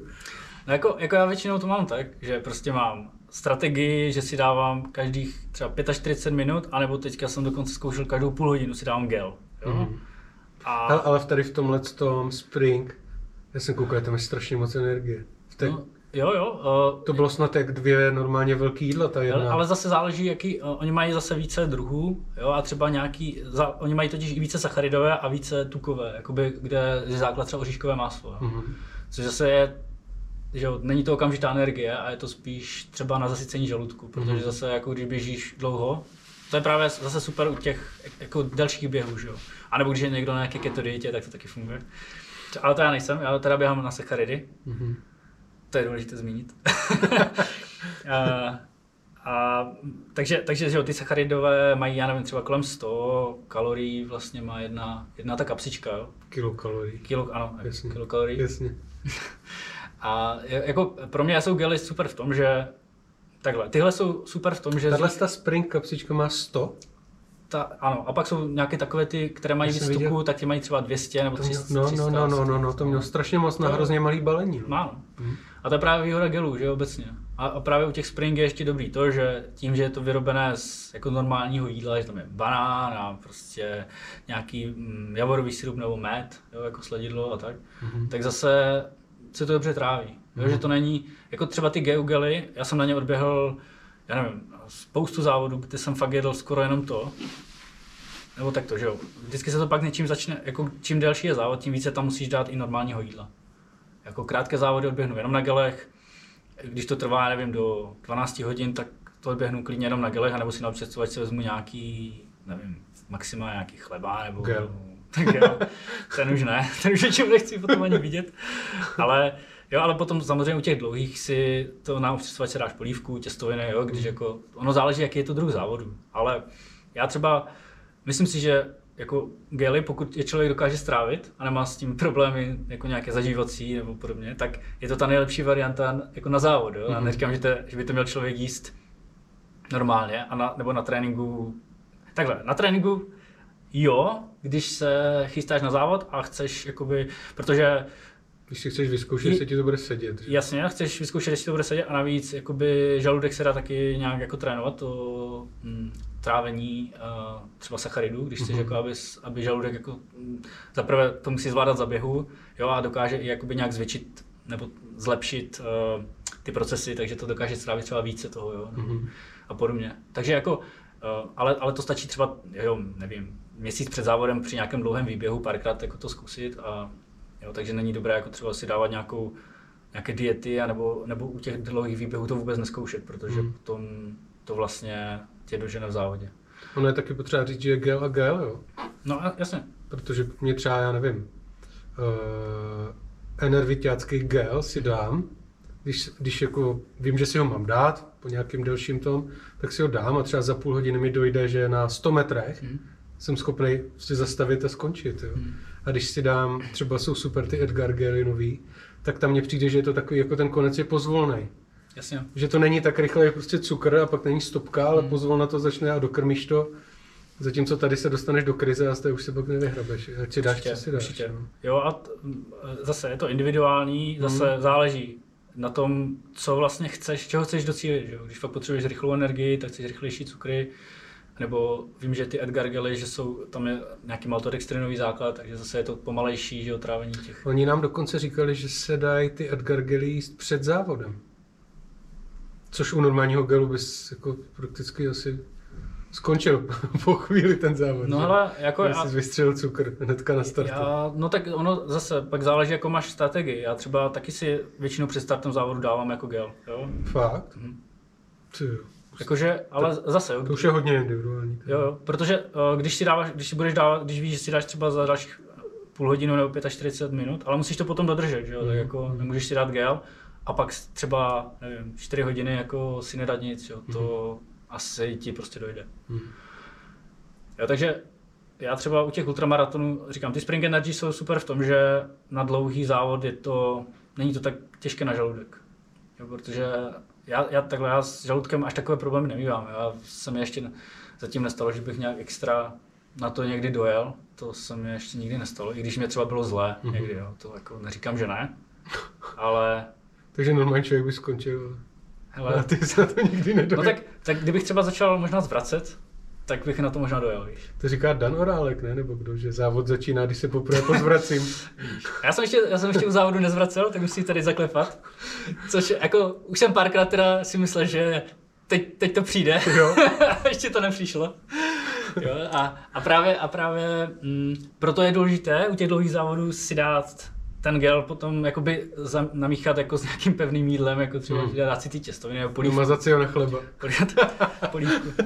No jako, jako já většinou to mám tak, že prostě mám strategii, že si dávám každých třeba 45 minut, anebo teďka jsem dokonce zkoušel každou půl hodinu si dávám gel. Jo? Mhm. A Ale, ale tady v tomhle tom Spring, já jsem koukal, tam je strašně moc energie. Té, no, jo, jo. Uh, to bylo snad jak dvě normálně velký jídla, ta jedna. ale, zase záleží, jaký, uh, oni mají zase více druhů, jo, a třeba nějaký, za, oni mají totiž i více sacharidové a více tukové, jakoby, kde je základ třeba oříškové máslo, jo. Mhm. což zase je, že jo, není to okamžitá energie a je to spíš třeba na zasycení žaludku, protože Mhm. zase jako když běžíš dlouho, to je právě zase super u těch jako delších běhů, že jo. A nebo když je někdo na nějaké keto dietě, tak to taky funguje. Ale to já nejsem, já teda běhám na sacharidy, Mhm. To je důležité zmínit. a, a, takže, takže že jo, ty sacharidové mají, já nevím, třeba kolem 100 kalorií vlastně má jedna, jedna ta kapsička, jo. Kilokalorií. Kilo, ano, Jasně. kilokalorií. Jasně. A jako pro mě jsou gely super v tom, že takhle, tyhle jsou super v tom, že Tahle ta Spring kapsička má 100. ta, ano, a pak jsou nějaké takové ty, které mají víc tuků, tak ty mají třeba 200 nebo To 300. měl, no, no, 300, no, no, no, no, to mělo strašně moc na hrozně malý balení. no. Má, no. Mhm. A to je právě výhoda gelů, že jo, obecně. A, a právě u těch Spring je ještě dobrý to, že tím, že je to vyrobené z jako normálního jídla, že tam je banán a prostě nějaký mm, javorový sirup nebo med, jo, jako sladidlo a tak, Mhm. tak zase se to dobře tráví. Jo, Mhm. že to není, jako třeba ty GU gely, já jsem na ně odběhl já nevím, spoustu závodů, kde jsem fakt jedl skoro jenom to, nebo tak to, že jo. Vždycky se to pak něčím začne, jako čím delší je závod, tím více tam musíš dát i normálního jídla. Jako krátké závody odběhnu jenom na gelech, když to trvá, nevím, do 12 hodin, tak to odběhnu klidně jenom na gelech, anebo si na představovač si vezmu nějaký, nevím, maximálně nějaký chleba, nebo... Gel. Tak jo, ten už ne, ten už nechci potom ani vidět, ale Jo, ale potom samozřejmě u těch dlouhých si to na upřesňovač dáš polívku, těstoviny, jo, když jako, ono záleží, jaký je to druh závodu. Ale já třeba, myslím si, že jako gely, pokud je člověk dokáže strávit a nemá s tím problémy jako nějaké zažívací nebo podobně, tak je to ta nejlepší varianta jako na závod. Jo? Já neříkám, že, to, že by to měl člověk jíst normálně, a na, nebo na tréninku. Takhle, na tréninku jo, když se chystáš na závod a chceš, jakoby, protože když si chceš vyzkoušet, jestli ti to bude sedět. Že? Jasně, chceš vyzkoušet, jestli to bude sedět a navíc jakoby žaludek se dá taky nějak jako trénovat, to hm, trávení uh, třeba sacharidů, když chceš, mm-hmm. jako, aby, aby žaludek jako, zaprvé to musí zvládat za běhu jo, a dokáže i jakoby nějak zvětšit nebo zlepšit uh, ty procesy, takže to dokáže strávit třeba více toho jo, mm-hmm. a podobně. Takže jako, uh, ale, ale to stačí třeba, jo, nevím, měsíc před závodem při nějakém dlouhém výběhu párkrát jako to zkusit a Jo, takže není dobré jako třeba si dávat nějakou, nějaké diety, nebo, nebo u těch dlouhých výběhů to vůbec neskoušet, protože hmm. potom to vlastně tě dožene v závodě. Ono je taky potřeba říct, že je gel a gel, jo? No jasně. Protože mě třeba, já nevím, uh, enervitiácký gel si dám, když, když jako vím, že si ho mám dát po nějakým delším tom, tak si ho dám a třeba za půl hodiny mi dojde, že na 100 metrech hmm. jsem schopný si zastavit a skončit. Jo. Hmm. A když si dám, třeba jsou super ty Edgar Gerinový, tak tam mně přijde, že je to takový, jako ten konec je pozvolný. Jasně. Že to není tak rychle, jako prostě cukr a pak není stopka, ale hmm. pozvolna to začne a dokrmíš to. Zatímco tady se dostaneš do krize a z té už se pak nevyhrabeš. Ať si dáš, co si dáš. Určitě. No. Jo a t- zase je to individuální, zase hmm. záleží na tom, co vlastně chceš, čeho chceš docílit. Že? Když fakt potřebuješ rychlou energii, tak chceš rychlejší cukry. Nebo vím, že ty Edgar Gely, že jsou, tam je nějaký maltodextrinový základ, takže zase je to pomalejší, že otrávení těch. Oni nám dokonce říkali, že se dají ty Edgar Gely jíst před závodem. Což u normálního gelu bys jako prakticky asi skončil po chvíli ten závod. No ale jako... Já jsi vystřelil cukr hnedka na startu. Já, no tak ono zase pak záleží, jako máš strategii. Já třeba taky si většinou před startem závodu dávám jako gel. Jo? Fakt? Mhm. Ty, Jakože, ale to, zase. To už je hodně individuální. Jo, jo, protože uh, když si dáváš, když si budeš dávat, když víš, že si dáš třeba za dalších půl hodinu nebo 45 minut, ale musíš to potom dodržet, že jo, mm. tak mhm. jako mm. nemůžeš si dát gel a pak třeba, nevím, 4 hodiny jako si nedat nic, jo, to mm. asi ti prostě dojde. Mm. Jo, takže já třeba u těch ultramaratonů říkám, ty Spring Energy jsou super v tom, že na dlouhý závod je to, není to tak těžké na žaludek. Jo, protože já, já takhle, já s žaludkem až takové problémy nemývám. Já jsem ještě zatím nestalo, že bych nějak extra na to někdy dojel. To se mi ještě nikdy nestalo, i když mě třeba bylo zlé mm-hmm. někdy, jo. To jako neříkám, že ne, ale... Takže normální člověk by skončil. Hele, a ty se na to nikdy nedojel. No tak, tak kdybych třeba začal možná zvracet, tak bych na to možná dojel, víš. To říká Dan Orálek, ne? Nebo kdo, že závod začíná, když se poprvé pozvracím. já, jsem ještě, já jsem ještě u závodu nezvracel, tak musím tady zaklepat. Což jako, už jsem párkrát teda si myslel, že teď, teď to přijde. Jo. ještě to nepřišlo. Jo, a, a právě, a právě mm, proto je důležité u těch dlouhých závodů si dát ten gel potom jakoby za, namíchat jako s nějakým pevným jídlem, jako třeba hmm. dát si ty těstoviny nebo polívku. Ho na chleba. polívku.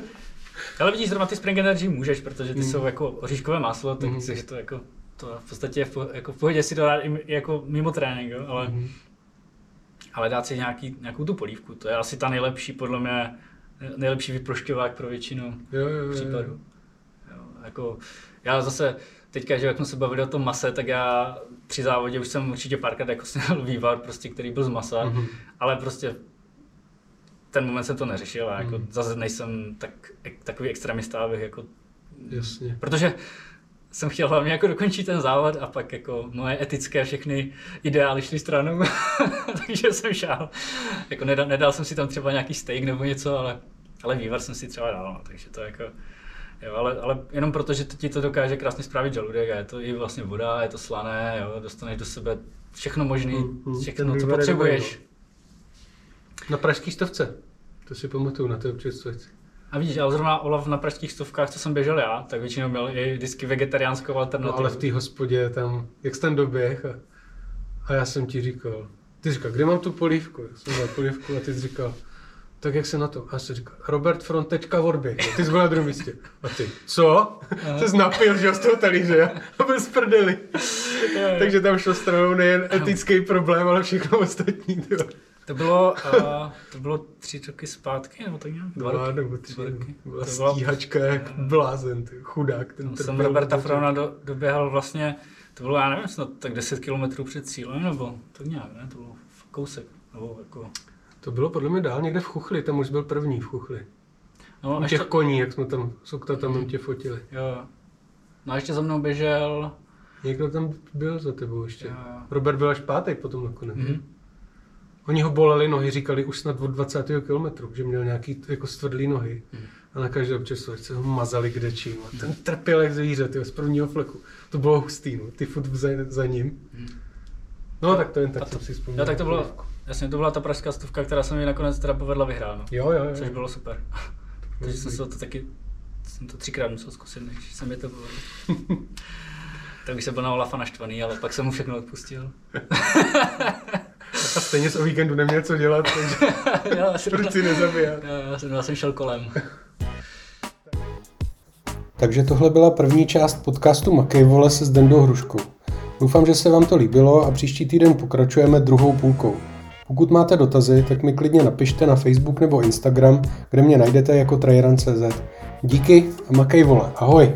Ale vidíš, zrovna ty Spring Energy můžeš, protože ty mm. jsou jako oříškové máslo, tak mm. to jako, to v podstatě v, jako v pohodě si to dát i jako mimo trénink, jo? ale, mm. ale dát si nějaký, nějakou tu polívku, to je asi ta nejlepší, podle mě, nejlepší vyprošťovák pro většinu jo, jo, jo, případů. Jo, jako, já zase, teďka, že jak jsme se bavili o tom mase, tak já při závodě už jsem určitě párkrát jako sněl vývar, prostě, který byl z masa, mm-hmm. ale prostě ten moment jsem to neřešil a jako mm. zase nejsem tak, takový extremista, abych jako... Jasně. Protože jsem chtěl hlavně jako dokončit ten závod a pak jako moje etické všechny ideály šly stranou, takže jsem šel. Jako nedal, nedal, jsem si tam třeba nějaký steak nebo něco, ale, ale vývar jsem si třeba dal, no, takže to jako... Jo, ale, ale jenom proto, že to ti to dokáže krásně spravit žaludek a je to i vlastně voda, je to slané, jo, dostaneš do sebe všechno možné, mm, mm, všechno, co potřebuješ. Na pražský stovce. To si pamatuju na té občerstveci. A vidíš, ale zrovna Olaf na pražských stovkách, co jsem běžel já, tak většinou měl i vždycky vegetariánskou No, alternativu. ale v té hospodě tam, jak jsi ten doběh a, a já jsem ti říkal, ty říkal, kde mám tu polívku? Já jsem dal polívku a ty jsi říkal, tak jak se na to? A já jsem říkal, Robert Frontečka odběh. Ty jsi byl na druhém místě. A ty, co? Jsi napil, že z toho talíře a byl z prdeli. Takže tam šlo stranou nejen etický problém, ale všechno ostatní. Tyjo. To bylo, uh, to bylo tři roky zpátky, nebo tak nějak? Dva Dva roky. nebo tři. Dva roky. Byla To bylo- stíhačka jak blázen, ty, chudák. Ten Jsem trpěl. Roberta Frauna do, doběhal vlastně, to bylo, já nevím, snad tak 10 km před cílem, nebo tak nějak, ne? To bylo v kousek, nebo jako... To bylo podle mě dál někde v Chuchli, tam už byl první v Chuchli. No, U těch koní, jak jsme tam s oktatamem tě fotili. jo. No a ještě za mnou běžel, Někdo tam byl za tebou ještě. Jo. Robert byl až pátý potom nakonec. Mhm. Oni ho boleli nohy, říkali už snad od 20. kilometru, že měl nějaký jako stvrdlý nohy. Mhm. A na každé občerstvovačce ho mazali kde čím. A ten trpěl jak zvíře, tyjo, z prvního fleku. To bylo hustý, no. Ty furt za, za ním. No tak to jen tak A to- jsem si vzpomněl. jo, tak to bylo, jasně, to byla ta pražská stovka, která se mi nakonec teda povedla vyhrát, no. Jo, jo, jo. Což bylo super. Takže jsem se to taky, jsem to třikrát musel zkusit, než se mi to povedlo. tak bych se byl na Olafa naštvaný, ale pak jsem mu všechno odpustil. A stejně se o víkendu neměl co dělat, takže já, jsem, proč si nezabíjat. já, já, jsem, já jsem šel kolem. Takže tohle byla první část podcastu Makej vole se Zdendou Hruškou. Doufám, že se vám to líbilo a příští týden pokračujeme druhou půlkou. Pokud máte dotazy, tak mi klidně napište na Facebook nebo Instagram, kde mě najdete jako trajeran.cz. Díky a makej vole. Ahoj!